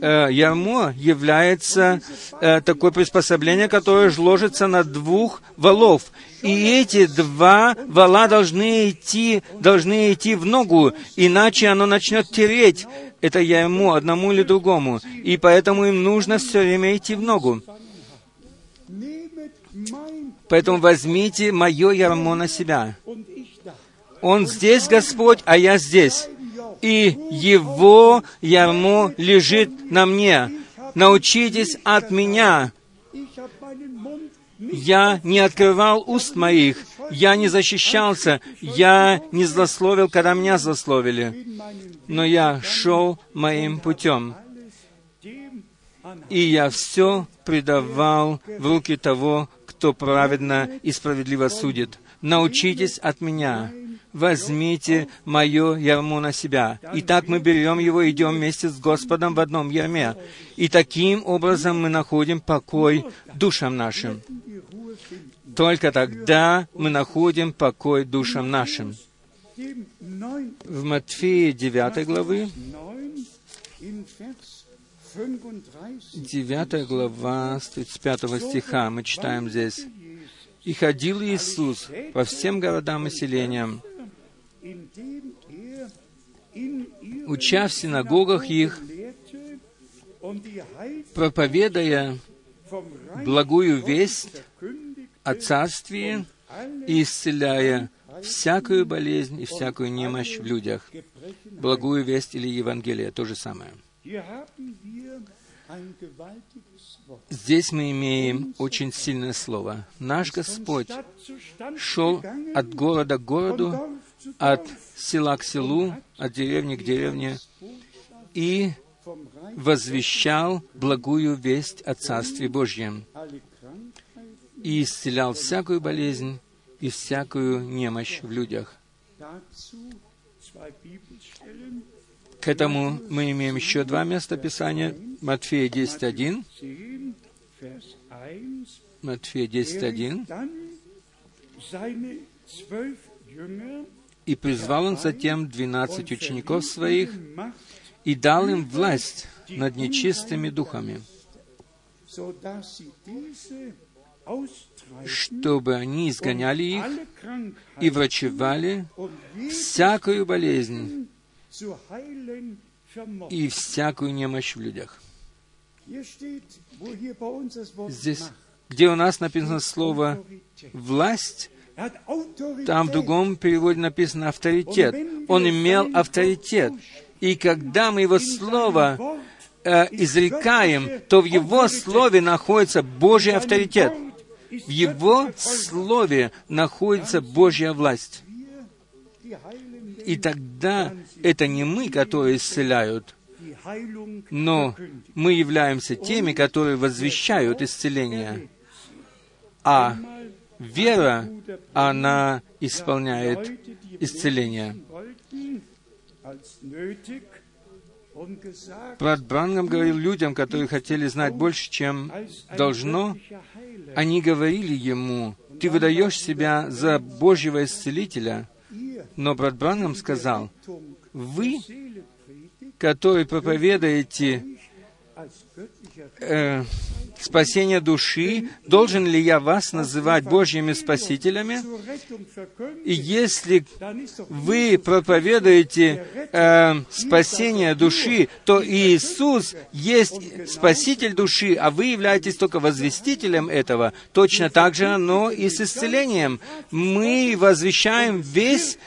ярмо является такое приспособление, которое ложится на двух валов. И эти два вала должны идти, должны идти в ногу, иначе оно начнет тереть это я ему, одному или другому. И поэтому им нужно все время идти в ногу. Поэтому возьмите мое ярмо на себя. Он здесь, Господь, а я здесь. И Его ярмо лежит на мне. Научитесь от меня. Я не открывал уст моих, я не защищался, я не злословил, когда меня злословили, но я шел моим путем. И я все предавал в руки того, кто праведно и справедливо судит. Научитесь от меня, возьмите мое ярмо на себя. И так мы берем его и идем вместе с Господом в одном ярме. И таким образом мы находим покой душам нашим. Только тогда мы находим покой душам нашим. В Матфея 9 главы, 9 глава, с 35 стиха, мы читаем здесь. «И ходил Иисус по всем городам и селениям, уча в синагогах их, проповедая благую весть о Царстве исцеляя всякую болезнь и всякую немощь в людях. Благую весть или Евангелие, то же самое. Здесь мы имеем очень сильное слово. Наш Господь шел от города к городу, от села к селу, от деревни к деревне, и возвещал благую весть о Царстве Божьем и исцелял всякую болезнь и всякую немощь в людях. К этому мы имеем еще два места Писания. Матфея 10.1. Матфея 10.1. И призвал он затем двенадцать учеников своих и дал им власть над нечистыми духами, чтобы они изгоняли их и врачевали всякую болезнь и всякую немощь в людях. Здесь, где у нас написано слово «власть», там в другом переводе написано «авторитет». Он имел авторитет. И когда мы Его Слово э, изрекаем, то в Его Слове находится Божий авторитет. В Его Слове находится Божья власть. И тогда это не мы, которые исцеляют, но мы являемся теми, которые возвещают исцеление. А вера, она исполняет исцеление. Брат Брангам говорил людям, которые хотели знать больше, чем должно, они говорили ему, «Ты выдаешь себя за Божьего исцелителя». Но брат Брангам сказал, «Вы, которые проповедуете э, спасение души, должен ли я вас называть Божьими спасителями? И если вы проповедуете э, спасение души, то Иисус есть спаситель души, а вы являетесь только возвестителем этого. Точно так же оно и с исцелением. Мы возвещаем весь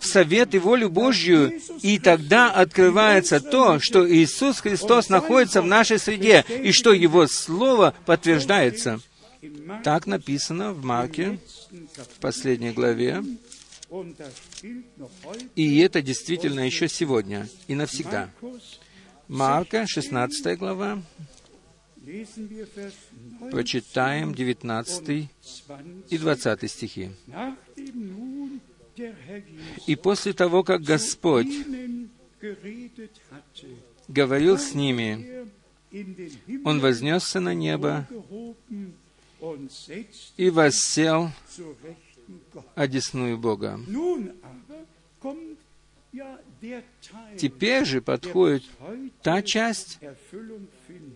совет и волю Божью, и тогда открывается то, что Иисус Христос находится в нашей среде, и что Его Слово подтверждается. Так написано в Марке, в последней главе, и это действительно еще сегодня и навсегда. Марка, 16 глава, прочитаем 19 и 20 стихи. И после того, как Господь говорил с ними, Он вознесся на небо и воссел одесную Бога. Теперь же подходит та часть,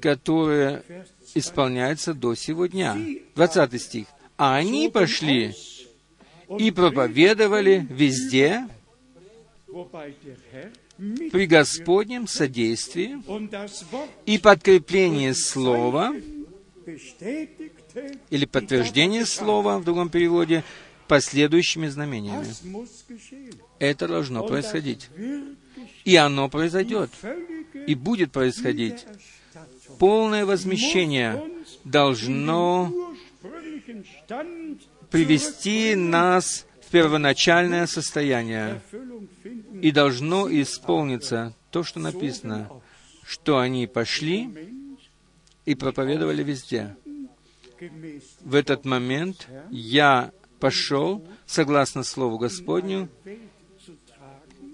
которая исполняется до сего дня. 20 стих. А они пошли и проповедовали везде при Господнем содействии и подкреплении Слова или подтверждение Слова в другом переводе последующими знамениями. Это должно происходить. И оно произойдет. И будет происходить. Полное возмещение должно привести нас в первоначальное состояние. И должно исполниться то, что написано, что они пошли и проповедовали везде. В этот момент я пошел, согласно Слову Господню,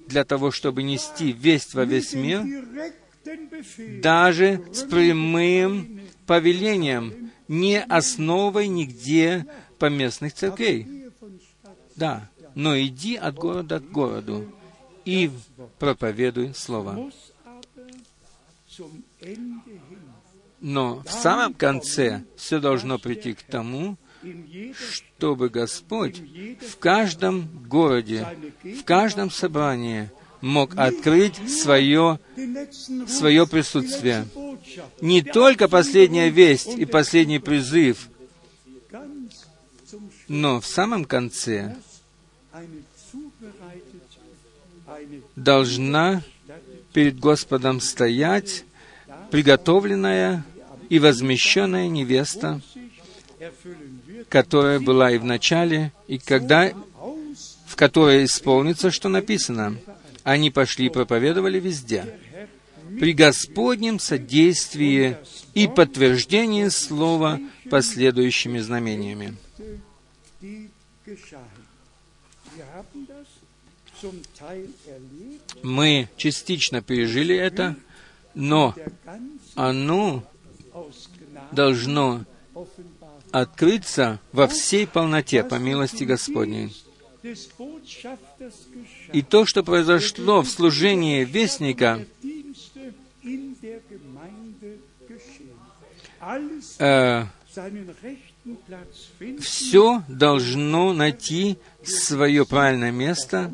для того, чтобы нести весть во весь мир, даже с прямым повелением, не основой нигде поместных церквей. Да, но иди от города к городу и проповедуй Слово. Но в самом конце все должно прийти к тому, чтобы Господь в каждом городе, в каждом собрании мог открыть свое, свое присутствие. Не только последняя весть и последний призыв, но в самом конце должна перед Господом стоять приготовленная и возмещенная невеста, которая была и в начале, и когда, в которой исполнится, что написано. Они пошли и проповедовали везде. При Господнем содействии и подтверждении Слова последующими знамениями. Мы частично пережили это, но оно должно открыться во всей полноте по милости Господней. И то, что произошло в служении Вестника, э, все должно найти свое правильное место,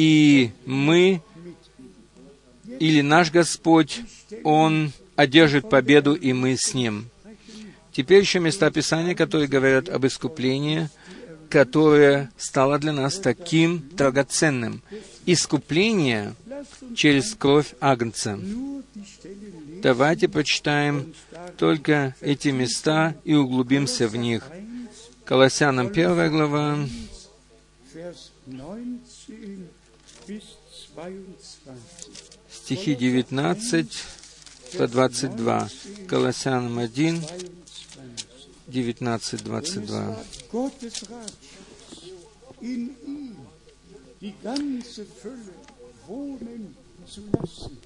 и мы или наш Господь, Он одержит победу, и мы с Ним. Теперь еще места Писания, которые говорят об искуплении, которое стало для нас таким драгоценным. Искупление через кровь Агнца. Давайте прочитаем только эти места и углубимся в них. Колоссянам 1 глава, стихи 19 по 22. Колоссянам 1, 19, 22.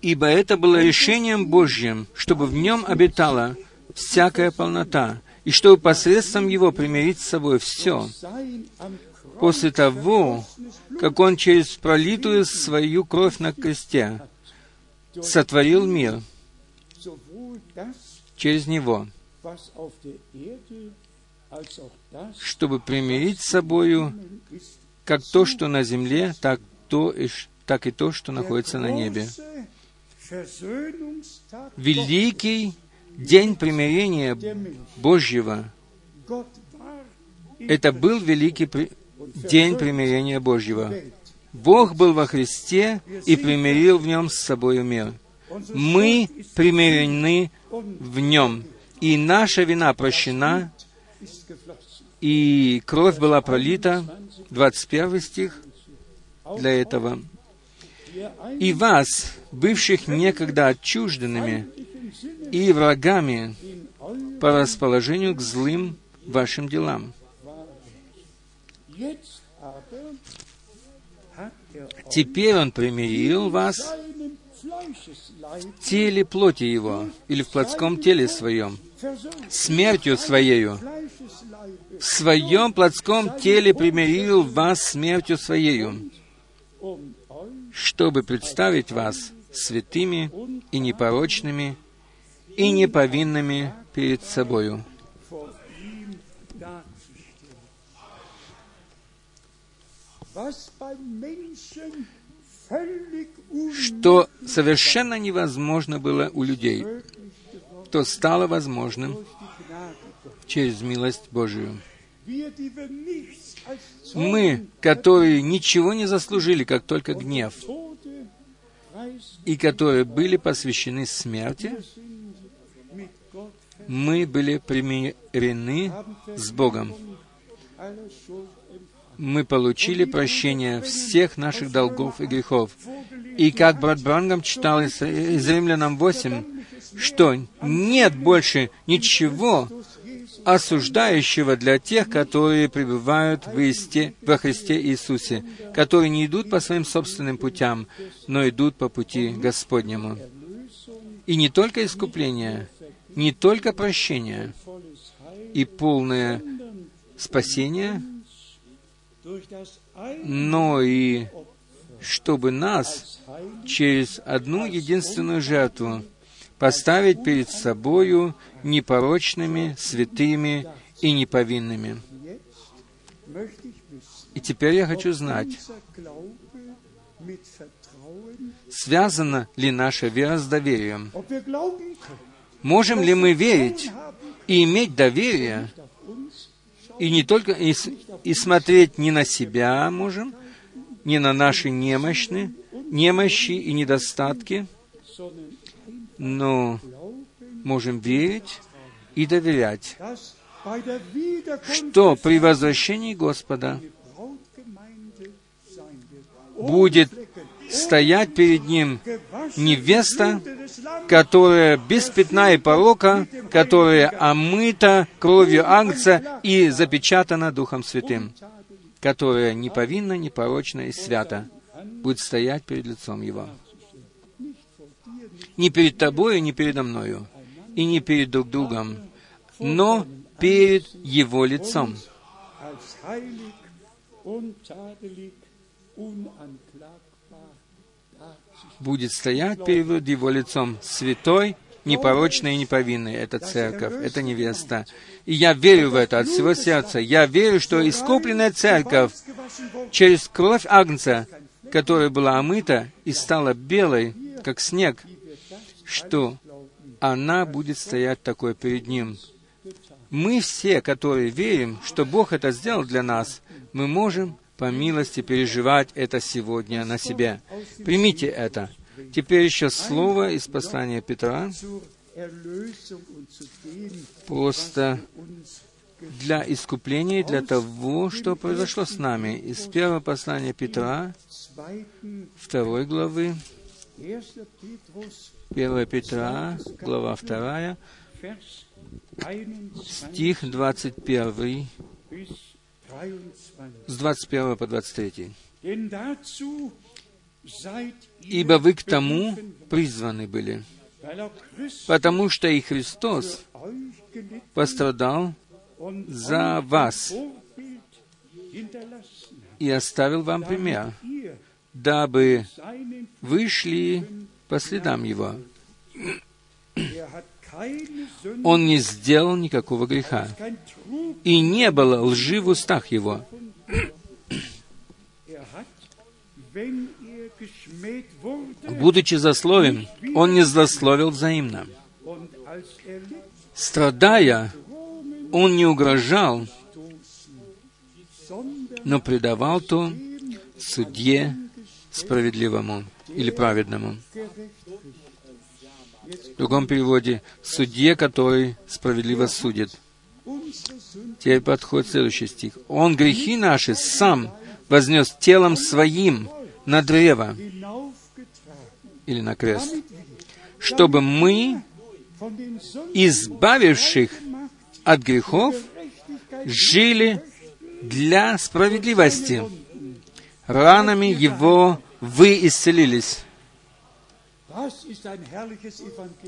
Ибо это было решением Божьим, чтобы в нем обитала всякая полнота, и чтобы посредством его примирить с собой все, после того, как он через пролитую свою кровь на кресте сотворил мир через него, чтобы примирить с собою как то, что на земле, так, то и, так и то, что находится на небе. Великий день примирения Божьего. Это был великий. День примирения Божьего. Бог был во Христе и примирил в нем с собой мир. Мы примирены в нем, и наша вина прощена, и кровь была пролита, 21 стих для этого. И вас, бывших некогда отчужденными и врагами по расположению к злым вашим делам. Теперь Он примирил вас в теле плоти Его, или в плотском теле Своем, смертью Своею. В Своем плотском теле примирил вас смертью Своею, чтобы представить вас святыми и непорочными и неповинными перед собою. Что совершенно невозможно было у людей, то стало возможным через милость Божию. Мы, которые ничего не заслужили, как только гнев, и которые были посвящены смерти, мы были примирены с Богом. Мы получили прощение всех наших долгов и грехов. И как брат Брангам читал из, из Римлянам 8, что нет больше ничего осуждающего для тех, которые пребывают в исте, во Христе Иисусе, которые не идут по своим собственным путям, но идут по пути Господнему. И не только искупление, не только прощение и полное спасение, но и чтобы нас через одну единственную жертву поставить перед собою непорочными, святыми и неповинными. И теперь я хочу знать, связана ли наша вера с доверием? Можем ли мы верить и иметь доверие, и не только и, и смотреть не на себя можем, не на наши немощны, немощи и недостатки, но можем верить и доверять, что при возвращении Господа будет стоять перед Ним невеста, которая без пятна и порока, которая омыта кровью Агнца и запечатана Духом Святым, которая не повинна, не порочна и свята, будет стоять перед лицом Его. Не перед тобою, не передо мною, и не перед друг другом, но перед Его лицом будет стоять перед Его лицом святой, непорочной и неповинной. Это церковь, это невеста. И я верю в это от всего сердца. Я верю, что искупленная церковь через кровь Агнца, которая была омыта и стала белой, как снег, что она будет стоять такой перед Ним. Мы все, которые верим, что Бог это сделал для нас, мы можем по милости переживать это сегодня на себе. Примите это. Теперь еще слово из послания Петра, просто для искупления, для того, что произошло с нами. Из первого послания Петра, второй главы, 1 Петра, глава 2, стих 21, с 21 по 23. «Ибо вы к тому призваны были, потому что и Христос пострадал за вас и оставил вам пример, дабы вы шли по следам Его. Он не сделал никакого греха, и не было лжи в устах Его. Будучи злословен, Он не злословил взаимно. Страдая, Он не угрожал, но предавал то судье справедливому или праведному. В другом переводе «судье, который справедливо судит». Теперь подходит следующий стих. «Он грехи наши сам вознес телом своим на древо или на крест, чтобы мы, избавивших от грехов, жили для справедливости. Ранами Его вы исцелились.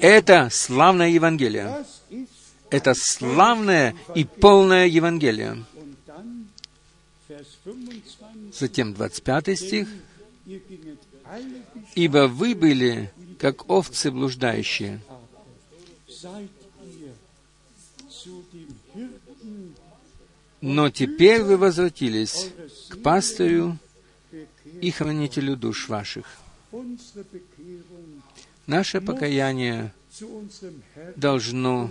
Это славное Евангелие. Это славное и полное Евангелие. Затем 25 стих. «Ибо вы были, как овцы блуждающие, но теперь вы возвратились к пастырю и хранителю душ ваших. Наше покаяние должно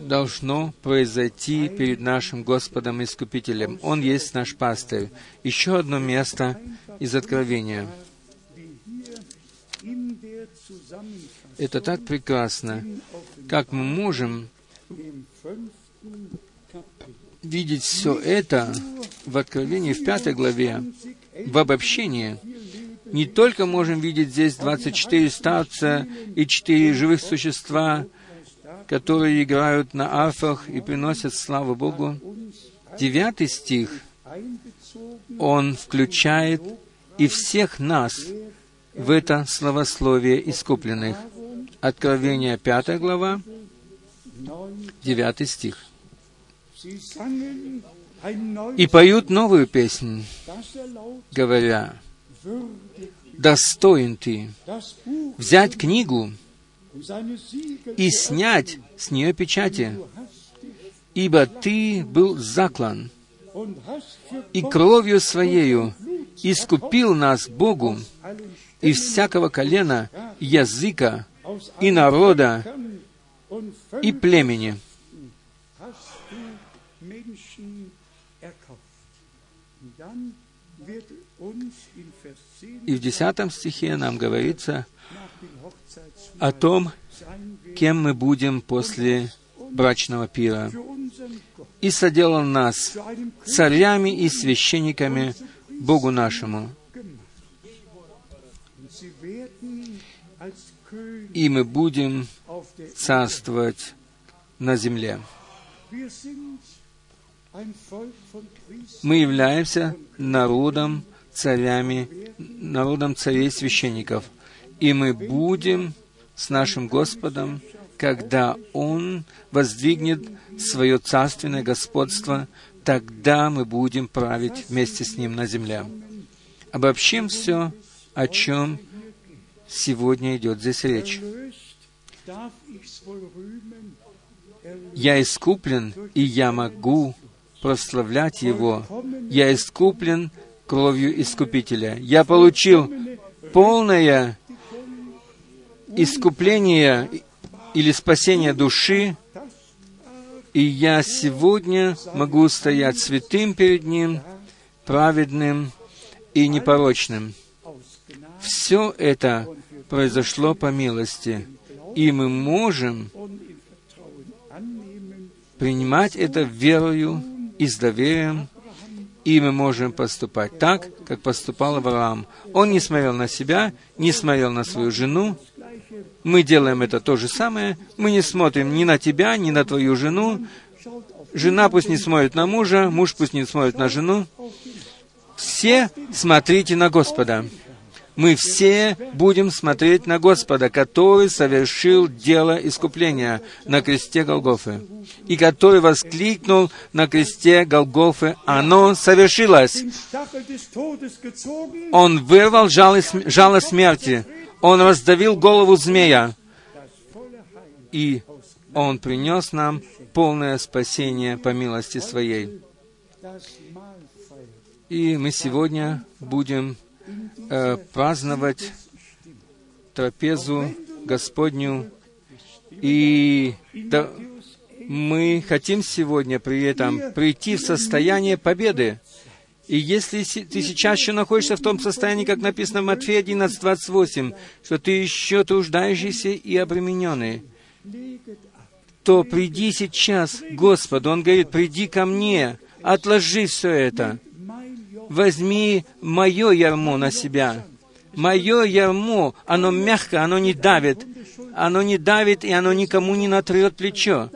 должно произойти перед нашим Господом Искупителем. Он есть наш пастырь. Еще одно место из Откровения. Это так прекрасно, как мы можем видеть все это в Откровении в пятой главе, в обобщении. Не только можем видеть здесь 24 старца и 4 живых существа, которые играют на арфах и приносят славу Богу. Девятый стих, он включает и всех нас в это словословие искупленных. Откровение 5 глава, 9 стих. И поют новую песнь, говоря, «Достоин ты взять книгу и снять с нее печати, ибо ты был заклан, и кровью Своею искупил нас Богу и всякого колена, языка, и народа, и племени. И в десятом стихе нам говорится о том, кем мы будем после брачного пира. «И соделал нас царями и священниками Богу нашему, и мы будем царствовать на земле. Мы являемся народом, царями, народом царей священников, и мы будем с нашим Господом, когда Он воздвигнет свое царственное господство тогда мы будем править вместе с Ним на земле. Обобщим все, о чем сегодня идет здесь речь. Я искуплен, и я могу прославлять Его. Я искуплен кровью Искупителя. Я получил полное искупление или спасение души, и я сегодня могу стоять святым перед Ним, праведным и непорочным. Все это произошло по милости, и мы можем принимать это верою и с доверием, и мы можем поступать так, как поступал Авраам. Он не смотрел на себя, не смотрел на свою жену. Мы делаем это то же самое. Мы не смотрим ни на тебя, ни на твою жену. Жена пусть не смотрит на мужа, муж пусть не смотрит на жену. Все смотрите на Господа мы все будем смотреть на Господа, который совершил дело искупления на кресте Голгофы, и который воскликнул на кресте Голгофы, «Оно совершилось!» Он вырвал жало, жало смерти, Он раздавил голову змея, и Он принес нам полное спасение по милости Своей. И мы сегодня будем э, праздновать трапезу Господню. И да, мы хотим сегодня при этом прийти в состояние победы. И если ты сейчас еще находишься в том состоянии, как написано в Матфея 11, 28, что ты еще труждающийся и обремененный, то приди сейчас Господу. Он говорит, приди ко мне, отложи все это возьми мое ярмо на себя. Мое ярмо, оно мягкое, оно не давит. Оно не давит, и оно никому не натрет плечо.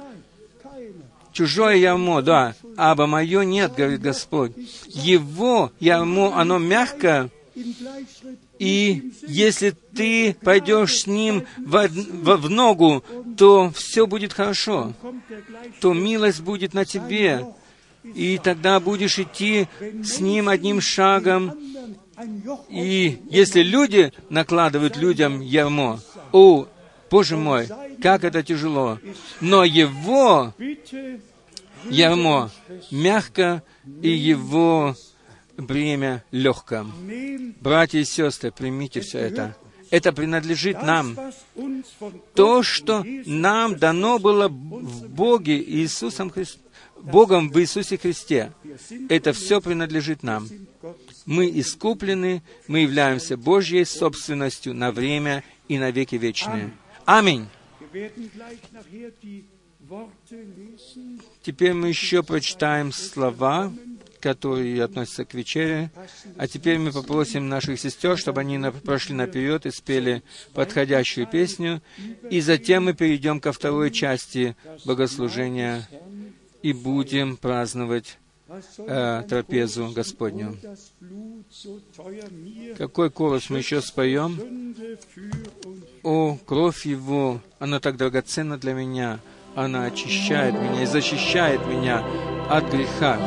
Чужое ярмо, да, аба мое нет, говорит Господь. Его ярмо, оно мягкое, и если ты пойдешь с ним в, в, в ногу, то все будет хорошо. То милость будет на тебе, и тогда будешь идти с ним одним шагом. И если люди накладывают людям ярмо, о, Боже мой, как это тяжело. Но его ярмо мягко, и его бремя легко. Братья и сестры, примите все это. Это принадлежит нам. То, что нам дано было в Боге Иисусом Христом, Богом в Иисусе Христе. Это все принадлежит нам. Мы искуплены, мы являемся Божьей собственностью на время и на веки вечные. Аминь. Теперь мы еще прочитаем слова, которые относятся к вечере. А теперь мы попросим наших сестер, чтобы они прошли наперед и спели подходящую песню. И затем мы перейдем ко второй части богослужения и будем праздновать э, трапезу Господню. Какой голос мы еще споем? О, кровь Его, она так драгоценна для меня, она очищает меня и защищает меня от греха.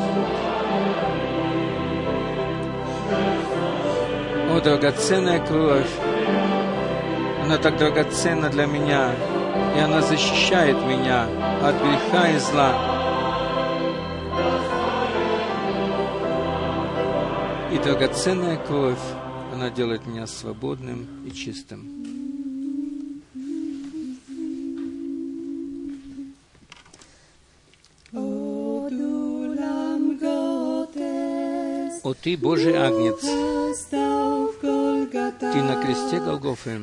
О, драгоценная кровь, она так драгоценна для меня, и она защищает меня от греха и зла. И драгоценная кровь, она делает меня свободным и чистым. О ты, Божий Агнец, ты на кресте Голгофы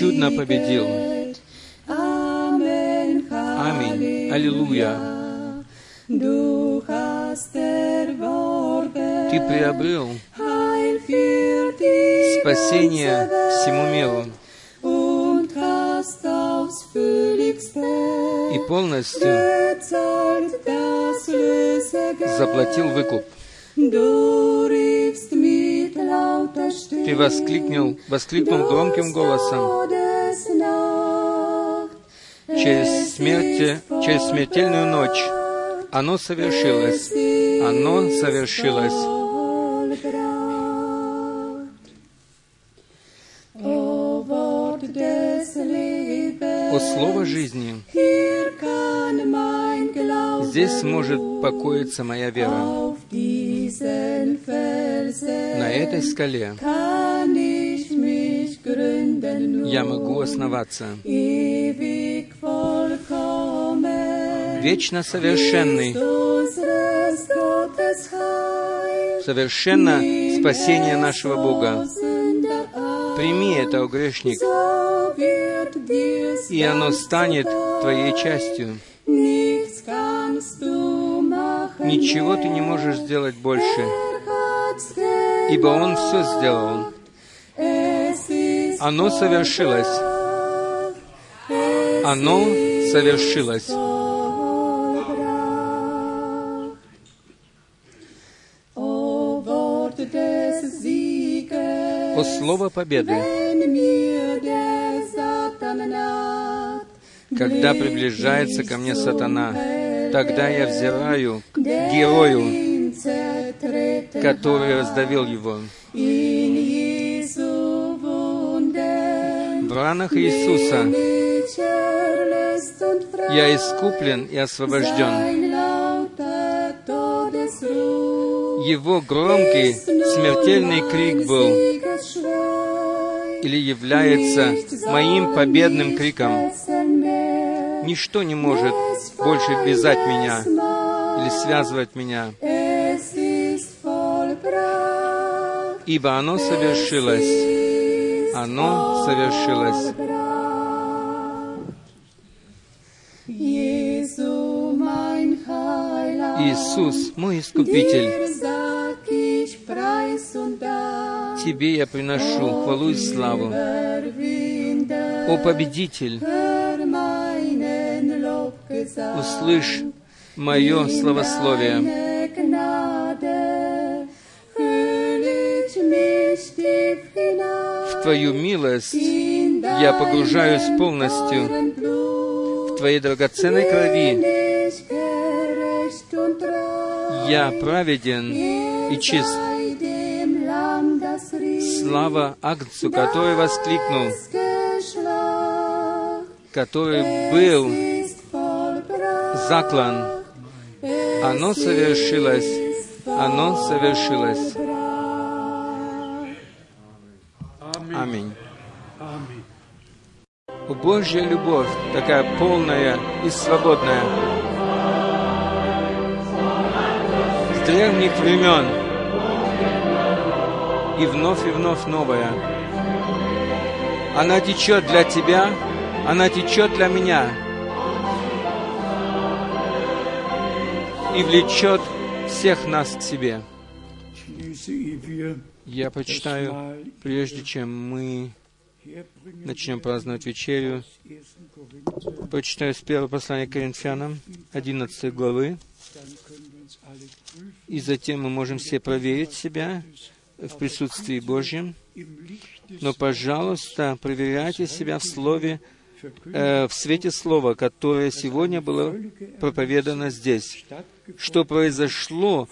чудно победил. Аминь. Аллилуйя. Ты приобрел спасение всему миру и полностью заплатил выкуп. Ты воскликнул, воскликнул громким голосом через, смерти, через смертельную ночь Оно совершилось. Оно совершилось. Слово жизни. Здесь может покоиться моя вера. На этой скале я могу основаться. Вечно совершенный, совершенно спасение нашего Бога. Прими это, о грешник, и оно станет твоей частью. Ничего ты не можешь сделать больше, ибо Он все сделал. Оно совершилось. Оно совершилось. О Слово победы, когда приближается ко мне сатана, тогда я взираю к герою, который раздавил его. В ранах Иисуса я искуплен и освобожден. Его громкий, смертельный крик был. Или является моим победным криком. Ничто не может больше вязать меня или связывать меня, ибо оно совершилось. Оно совершилось. Иисус, мой Искупитель, Тебе я приношу хвалу и славу. О Победитель, услышь мое словословие. В Твою милость, я погружаюсь полностью в Твоей драгоценной крови. Я праведен и чист. Слава Агнцу, который воскликнул, который был заклан. Оно совершилось. Оно совершилось. Аминь. Божья любовь, такая полная и свободная. С древних времен и вновь и вновь новая. Она течет для тебя, она течет для меня и влечет всех нас к себе. Я Mahl прежде чем мы начнем праздновать вечерю, 1. Korinther, прочитаю с первого послания Коринфянам, 11 главы, и затем мы можем все проверить себя в присутствии Божьем. Но, пожалуйста, проверяйте себя в Слове, э, в свете Слова, которое сегодня было проповедано здесь, что произошло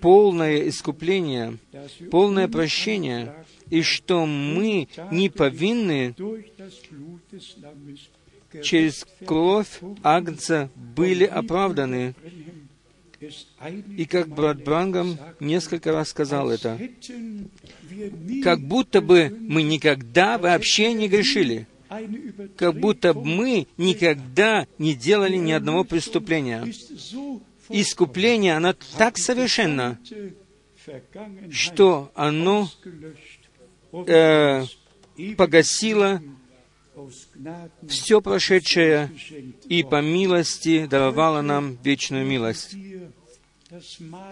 полное искупление, полное прощение, и что мы не повинны через кровь Агнца были оправданы. И как брат Брангам несколько раз сказал это, как будто бы мы никогда вообще не грешили, как будто Übertretung мы никогда не делали ни одного преступления. Искупление, оно так совершенно, что оно э, погасило все прошедшее и по милости даровало нам вечную милость.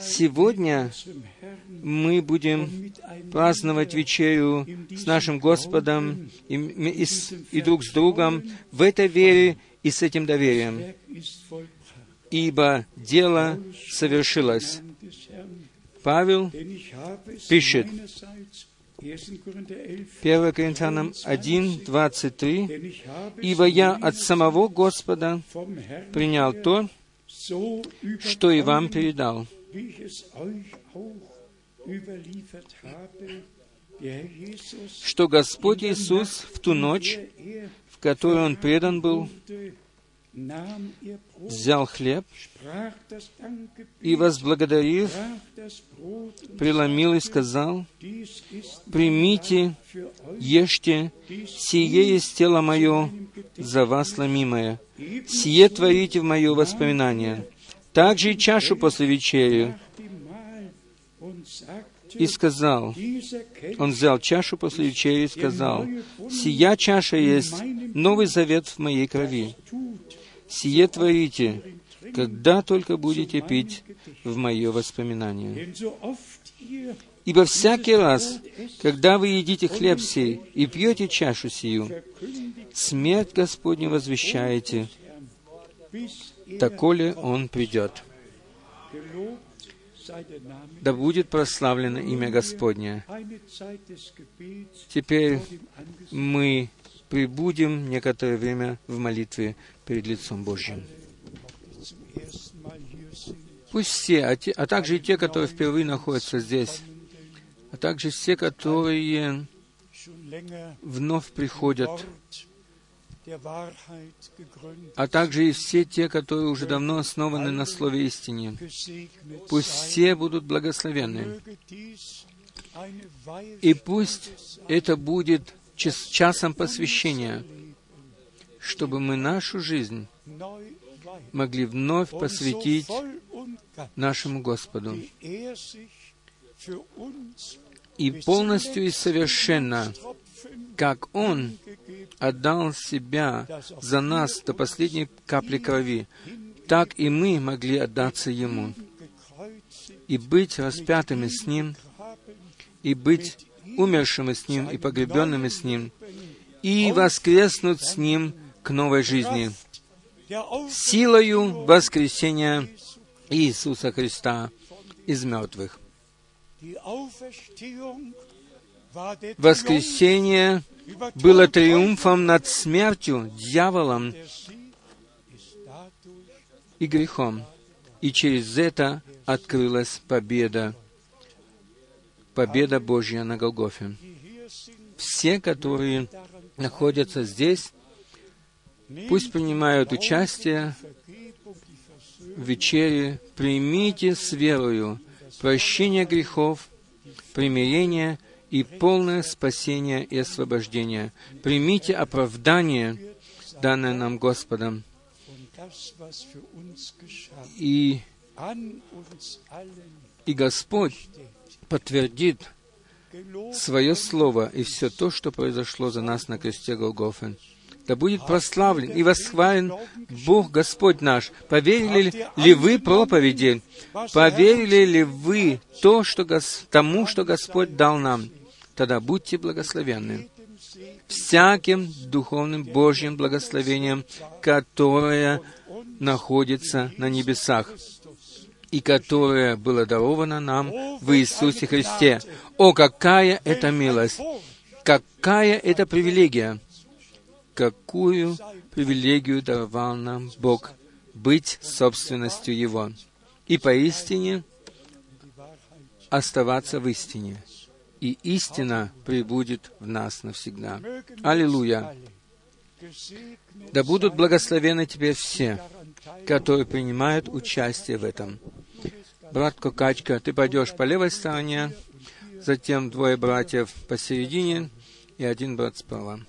Сегодня мы будем праздновать вечерю с нашим Господом и, и и друг с другом в этой вере и с этим доверием, ибо дело совершилось. Павел, Пишет. Meinerseits, 1. Korinther 11, 1 Коринфянам 1, 23, denn ich habe es «Ибо я от самого Господа принял то, что и вам передал, что Господь Иисус в ту ночь, er в которой Он предан был, взял хлеб и, возблагодарив, преломил и сказал, «Примите, ешьте, сие есть тело мое за вас ломимое, сие творите в мое воспоминание». Также и чашу после вечери, и сказал, Он взял чашу после вечери и сказал, «Сия чаша есть новый завет в моей крови. Сие творите, когда только будете пить в мое воспоминание. Ибо всякий раз, когда вы едите хлеб сей и пьете чашу сию, смерть Господню возвещаете, доколе Он придет. Да будет прославлено имя Господне. Теперь мы прибудем некоторое время в молитве перед лицом Божьим. Пусть все, а, те- а также и те, которые впервые находятся здесь, а также все, которые вновь приходят, а также и все те, которые уже давно основаны на Слове истине. Пусть все будут благословенны. И пусть это будет час- часом посвящения, чтобы мы нашу жизнь могли вновь посвятить нашему Господу. И полностью и совершенно, как Он отдал себя за нас до последней капли крови, так и мы могли отдаться Ему и быть распятыми с Ним, и быть умершими с Ним и погребенными с Ним, и воскреснуть с Ним к новой жизни, силою воскресения Иисуса Христа из мертвых. Воскресение было триумфом над смертью, дьяволом и грехом. И через это открылась победа. Победа Божья на Голгофе. Все, которые находятся здесь, пусть принимают участие в вечере. Примите с верою прощение грехов, примирение и полное спасение и освобождение. Примите оправдание, данное нам Господом, и, и Господь. Подтвердит свое слово и все то, что произошло за нас на кресте Голгофы. Да будет прославлен и восхвален Бог Господь наш. Поверили ли вы проповеди? Поверили ли вы то, что Гос- тому, что Господь дал нам? Тогда будьте благословенны всяким духовным Божьим благословением, которое находится на небесах и которое было даровано нам в Иисусе Христе. О, какая это милость! Какая это привилегия! Какую привилегию давал нам Бог быть собственностью Его и поистине оставаться в истине. И истина пребудет в нас навсегда. Аллилуйя! Да будут благословены теперь все. Которые принимают участие в этом. Брат Кокачка, ты пойдешь по левой стороне, затем двое братьев посередине и один брат справа.